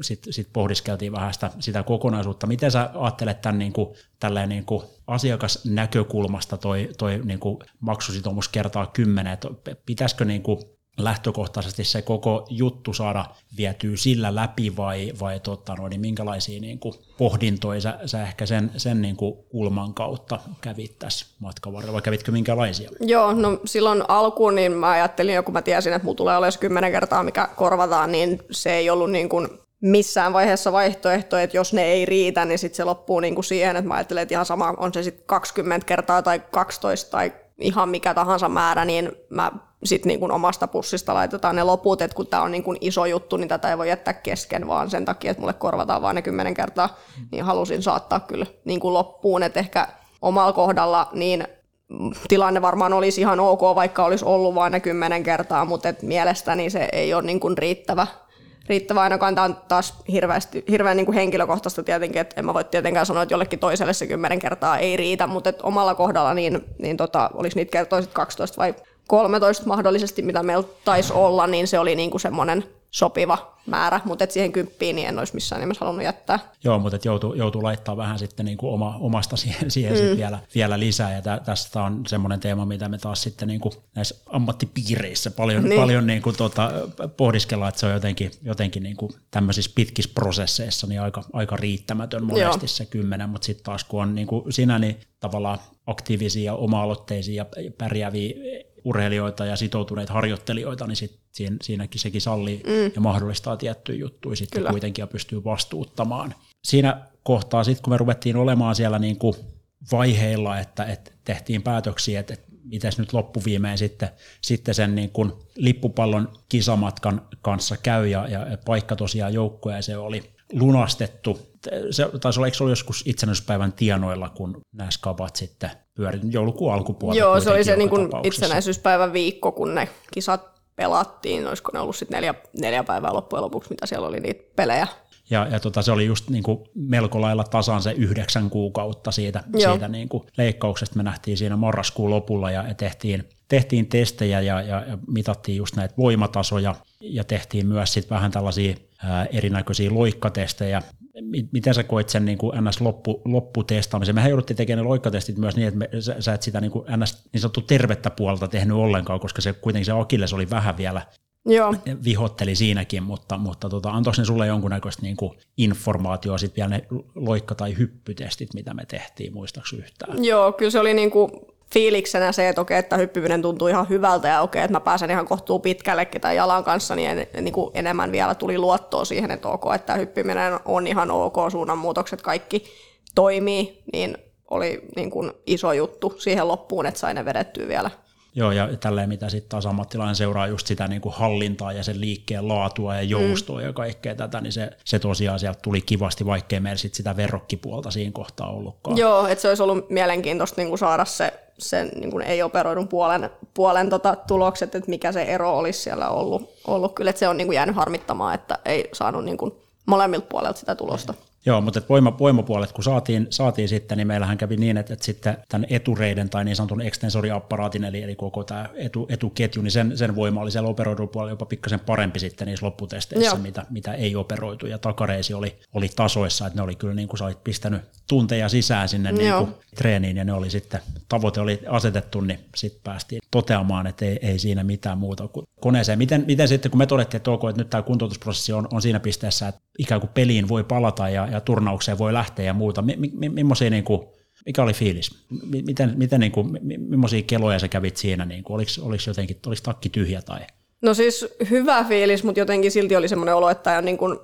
sitten sit pohdiskeltiin vähän sitä, sitä kokonaisuutta. Miten sä ajattelet tämän niin kuin, tälleen niin kuin asiakasnäkökulmasta toi, toi niin kuin maksusitoumus kertaa kymmenen, että pitäisikö niin kuin lähtökohtaisesti se koko juttu saada vietyä sillä läpi vai, vai tota, no, niin minkälaisia niin kuin pohdintoja sä, sä ehkä sen, sen niin kuin kulman kautta kävit tässä matkan varrella vai kävitkö minkälaisia? Joo, no silloin alkuun niin mä ajattelin jo kun mä tiesin, että mulla tulee olemaan kymmenen kertaa mikä korvataan, niin se ei ollut niin kuin missään vaiheessa vaihtoehto, että jos ne ei riitä, niin sitten se loppuu niin kuin siihen, että mä ajattelen, että ihan sama on se sitten 20 kertaa tai 12 tai ihan mikä tahansa määrä, niin mä sitten niin kuin omasta pussista laitetaan ne loput, että kun tämä on niin kuin iso juttu, niin tätä ei voi jättää kesken, vaan sen takia, että mulle korvataan vain ne kymmenen kertaa, niin halusin saattaa kyllä niin kuin loppuun, että ehkä omalla kohdalla niin tilanne varmaan olisi ihan ok, vaikka olisi ollut vain ne kymmenen kertaa, mutta et mielestäni se ei ole niin kuin riittävä riittävä ainakaan. Tämä on taas hirveästi, hirveän niin kuin henkilökohtaista tietenkin, että en mä voi tietenkään sanoa, että jollekin toiselle se kymmenen kertaa ei riitä, mutta että omalla kohdalla niin, niin tota, olisi niitä kertoisit 12 vai 13 mahdollisesti, mitä meillä taisi olla, niin se oli niin kuin semmoinen sopiva määrä, mutta et siihen kymppiin niin en olisi missään nimessä halunnut jättää. Joo, mutta et joutuu, joutuu laittaa vähän sitten niin kuin oma, omasta siihen, siihen mm. sit vielä, vielä lisää, ja tä, tästä on semmoinen teema, mitä me taas sitten niin kuin näissä ammattipiireissä paljon, niin. paljon niin kuin tota, pohdiskellaan, että se on jotenkin, jotenkin niin kuin tämmöisissä pitkissä prosesseissa niin aika, aika riittämätön monesti Joo. se kymmenen, mutta sitten taas kun on niin kuin sinä, niin tavallaan aktiivisia, oma-aloitteisia ja pärjääviä urheilijoita ja sitoutuneita harjoittelijoita, niin sit siinä, siinäkin sekin sallii mm. ja mahdollistaa tiettyjä juttuja sitten Kyllä. kuitenkin ja pystyy vastuuttamaan. Siinä kohtaa sitten, kun me ruvettiin olemaan siellä niin kuin vaiheilla, että, että tehtiin päätöksiä, että, että miten nyt loppuviimein sitten, sitten sen niin kuin lippupallon kisamatkan kanssa käy ja, ja paikka tosiaan joukkoja se oli lunastettu. Se taisi olla, eikö se ollut joskus itsenäisyyspäivän tienoilla, kun nämä skabat sitten pyörinyt joulukuun alkupuolella. Joo, se oli se niin kuin itsenäisyyspäivän viikko, kun ne kisat pelattiin. Olisiko ne ollut sitten neljä, neljä päivää loppujen lopuksi, mitä siellä oli niitä pelejä. Ja, ja tota, se oli just niin kuin melko lailla tasan se yhdeksän kuukautta siitä, siitä niin kuin leikkauksesta. Me nähtiin siinä marraskuun lopulla ja tehtiin, tehtiin testejä ja, ja, ja mitattiin just näitä voimatasoja ja tehtiin myös sit vähän tällaisia ää, erinäköisiä loikkatestejä. Miten sä koit sen niin kuin NS-loppu, lopputestaamisen? Mehän jouduttiin tekemään ne loikkatestit myös niin, että me, sä, sä et sitä niin kuin NS niin sanottu tervettä puolta tehnyt ollenkaan, koska se kuitenkin se Akilles oli vähän vielä Joo. vihotteli siinäkin, mutta, mutta tota, antoiko ne sulle jonkunnäköistä niin kuin informaatiota sitten vielä ne loikka- tai hyppytestit, mitä me tehtiin, muistaakseni yhtään? Joo, kyllä se oli niin kuin fiiliksenä se, että okei, että hyppyminen tuntuu ihan hyvältä ja okei, että mä pääsen ihan kohtuu pitkällekin tai jalan kanssa, niin, en, niin kuin enemmän vielä tuli luottoa siihen, että ok, että hyppyminen on ihan ok, suunnanmuutokset kaikki toimii, niin oli niin kuin iso juttu siihen loppuun, että sai ne vedettyä vielä Joo, ja tälleen mitä sitten taas ammattilainen seuraa just sitä niin kuin hallintaa ja sen liikkeen laatua ja joustoa mm. ja kaikkea tätä, niin se, se tosiaan sieltä tuli kivasti, vaikkei meillä sit sitä verrokkipuolta siinä kohtaa ollutkaan. Joo, että se olisi ollut mielenkiintoista niin kuin saada se sen niin kuin ei-operoidun puolen, puolen tota, tulokset, että mikä se ero olisi siellä ollut. ollut. Kyllä, että se on niin kuin jäänyt harmittamaan, että ei saanut niin kuin molemmilta puolelta sitä tulosta. Mm. Joo, mutta voima, voimapuolet kun saatiin, saatiin sitten, niin meillähän kävi niin, että, että sitten tämän etureiden tai niin sanotun extensoriapparaatin, eli, eli koko tämä etu, etuketju, niin sen, sen voima oli siellä operoidulla puolella jopa pikkasen parempi sitten niissä lopputesteissä, mitä, mitä ei operoitu, ja takareisi oli, oli tasoissa, että ne oli kyllä niin kuin sä olit pistänyt tunteja sisään sinne niin kuin treeniin, ja ne oli sitten, tavoite oli asetettu, niin sitten päästiin toteamaan, että ei, ei siinä mitään muuta kuin koneeseen. Miten, miten sitten, kun me todettiin, että, ok, että nyt tämä kuntoutusprosessi on, on siinä pisteessä, että ikään kuin peliin voi palata ja, ja turnaukseen voi lähteä ja muuta, mi, mi, mi, niin kuin, mikä oli fiilis? Miten, miten niin kuin, millaisia keloja sä kävit siinä? Niin kuin, oliko, oliko, jotenkin, oliko takki tyhjä tai? No siis hyvä fiilis, mutta jotenkin silti oli semmoinen olo, että on niin kuin,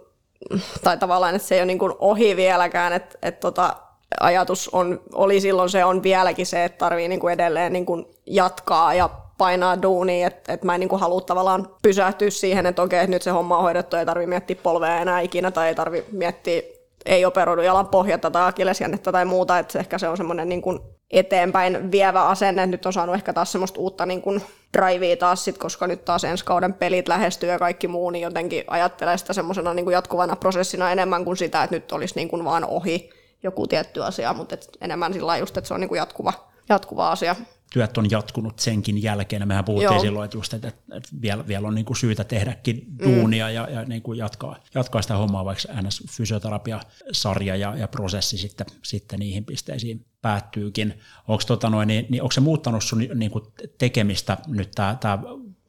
tai tavallaan, että se ei ole niin kuin ohi vieläkään, että, että tota, ajatus on, oli silloin se on vieläkin se, että tarvii niin kuin edelleen niin kuin jatkaa ja painaa duunia, että et mä en niinku halua tavallaan pysähtyä siihen, että okei, nyt se homma on hoidettu, ei tarvi miettiä polvea enää ikinä tai ei tarvi miettiä ei operoidu jalan pohjata tai akillesjännettä tai muuta, että ehkä se on semmoinen niin eteenpäin vievä asenne, nyt on saanut ehkä taas semmoista uutta niin kuin drivea taas sit, koska nyt taas ensi kauden pelit lähestyy ja kaikki muu, niin jotenkin ajattelee sitä semmoisena niin jatkuvana prosessina enemmän kuin sitä, että nyt olisi niin kuin vaan ohi joku tietty asia, mutta et enemmän sillä just, että se on niin kuin jatkuva, jatkuva asia työt on jatkunut senkin jälkeen. Mehän puhuttiin Joo. silloin, että, just, että, että vielä, vielä on niin kuin syytä tehdäkin duunia mm. ja, ja niin kuin jatkaa, jatkaa sitä hommaa, vaikka NS-fysioterapiasarja ja, ja prosessi sitten, sitten niihin pisteisiin päättyykin. Onko, tota noin, niin, niin, se muuttanut sun niin kuin tekemistä nyt tämä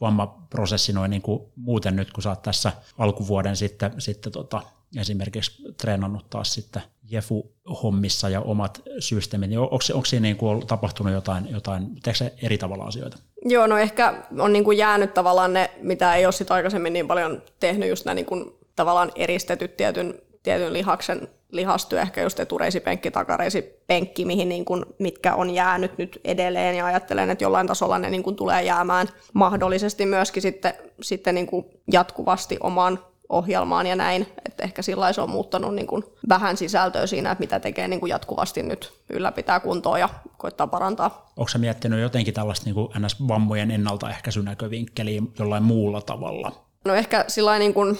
vammaprosessi noin niin muuten nyt, kun sä oot tässä alkuvuoden sitten, sitten tota, esimerkiksi treenannut taas sitten Jefu-hommissa ja omat systeemit, niin onko, onko siinä niin kuin tapahtunut jotain, jotain teekö eri tavalla asioita? Joo, no ehkä on niin kuin jäänyt tavallaan ne, mitä ei ole sit aikaisemmin niin paljon tehnyt, just nämä niin kuin tavallaan eristetyt tietyn, tietyn lihaksen lihastyö, ehkä just etureisipenkki, takareisipenkki, mihin niin kuin, mitkä on jäänyt nyt edelleen ja ajattelen, että jollain tasolla ne niin kuin tulee jäämään mahdollisesti myöskin sitten, sitten niin kuin jatkuvasti omaan ohjelmaan ja näin, että ehkä sillä se on muuttanut niin kuin vähän sisältöä siinä, että mitä tekee niin kuin jatkuvasti nyt ylläpitää kuntoa ja koittaa parantaa. Onko miettinyt jotenkin tällaista niin kuin NS-vammojen ennaltaehkäisynäkövinkkeliä jollain muulla tavalla? No ehkä sillä niin kuin,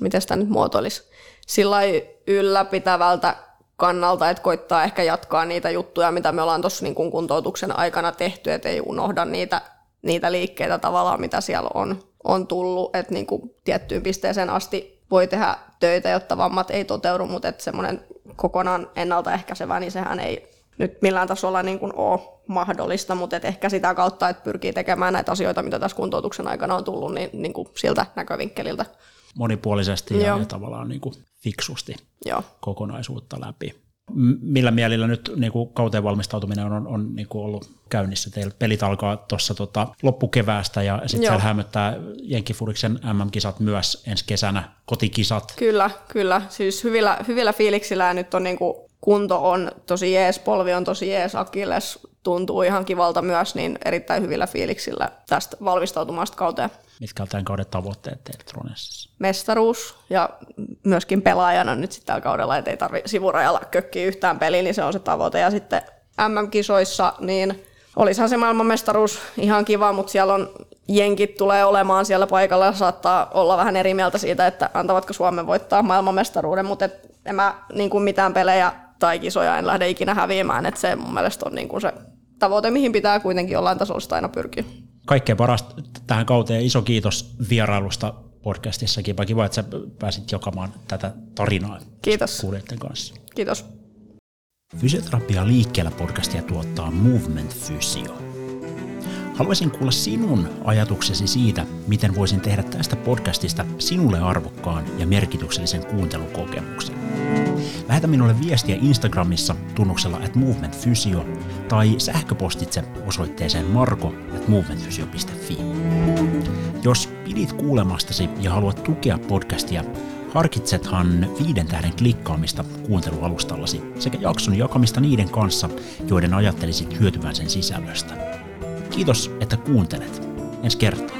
miten sitä nyt muotoilisi, sillä ylläpitävältä kannalta, että koittaa ehkä jatkaa niitä juttuja, mitä me ollaan tuossa niin kuntoutuksen aikana tehty, että ei unohda niitä, niitä liikkeitä tavallaan, mitä siellä on on tullut, että niin kuin tiettyyn pisteeseen asti voi tehdä töitä, jotta vammat ei toteudu, mutta että semmoinen kokonaan ennaltaehkäisevä, niin sehän ei nyt millään tasolla niin kuin ole mahdollista, mutta että ehkä sitä kautta, että pyrkii tekemään näitä asioita, mitä tässä kuntoutuksen aikana on tullut, niin, niin kuin siltä näkövinkkeliltä. Monipuolisesti ja, ja tavallaan niin kuin fiksusti Joo. kokonaisuutta läpi millä mielillä nyt niin kuin kauteen valmistautuminen on, on niin kuin ollut käynnissä? Teillä pelit alkaa tuossa tota, loppukeväästä ja sitten siellä hämöttää Jenkkifuriksen MM-kisat myös ensi kesänä, kotikisat. Kyllä, kyllä. Siis hyvillä, hyvillä fiiliksillä ja nyt on niin kuin kunto on tosi jees, polvi on tosi jees, akilles tuntuu ihan kivalta myös, niin erittäin hyvillä fiiliksillä tästä valmistautumasta kauteen. Mitkä on tämän kauden tavoitteet teille Tronessissa? Mestaruus ja myöskin pelaajana nyt sitten tällä kaudella, että ei tarvitse sivurajalla kökkiä yhtään peliä, niin se on se tavoite. Ja sitten MM-kisoissa, niin olisihan se maailmanmestaruus ihan kiva, mutta siellä on jenkit tulee olemaan siellä paikalla ja saattaa olla vähän eri mieltä siitä, että antavatko Suomen voittaa maailmanmestaruuden, mutta en mä niin kuin mitään pelejä tai kisoja en lähde ikinä häviämään, että se mun mielestä on niin kuin se tavoite, mihin pitää kuitenkin jollain tasolla aina pyrkiä. Kaikkein parasta tähän kauteen iso kiitos vierailusta podcastissa. Kiva, kiva, että sä pääsit jakamaan tätä tarinaa Kiitos. kuulijoiden kanssa. Kiitos. Fysioterapia liikkeellä podcastia tuottaa Movement Physio. Haluaisin kuulla sinun ajatuksesi siitä, miten voisin tehdä tästä podcastista sinulle arvokkaan ja merkityksellisen kuuntelukokemuksen. Lähetä minulle viestiä Instagramissa tunnuksella at movementphysio tai sähköpostitse osoitteeseen marko at movementphysio.fi. Jos pidit kuulemastasi ja haluat tukea podcastia, harkitsethan viiden tähden klikkaamista kuuntelualustallasi sekä jakson jakamista niiden kanssa, joiden ajattelisit hyötyvän sen sisällöstä. Kiitos, että kuuntelet. Ensi kertaa.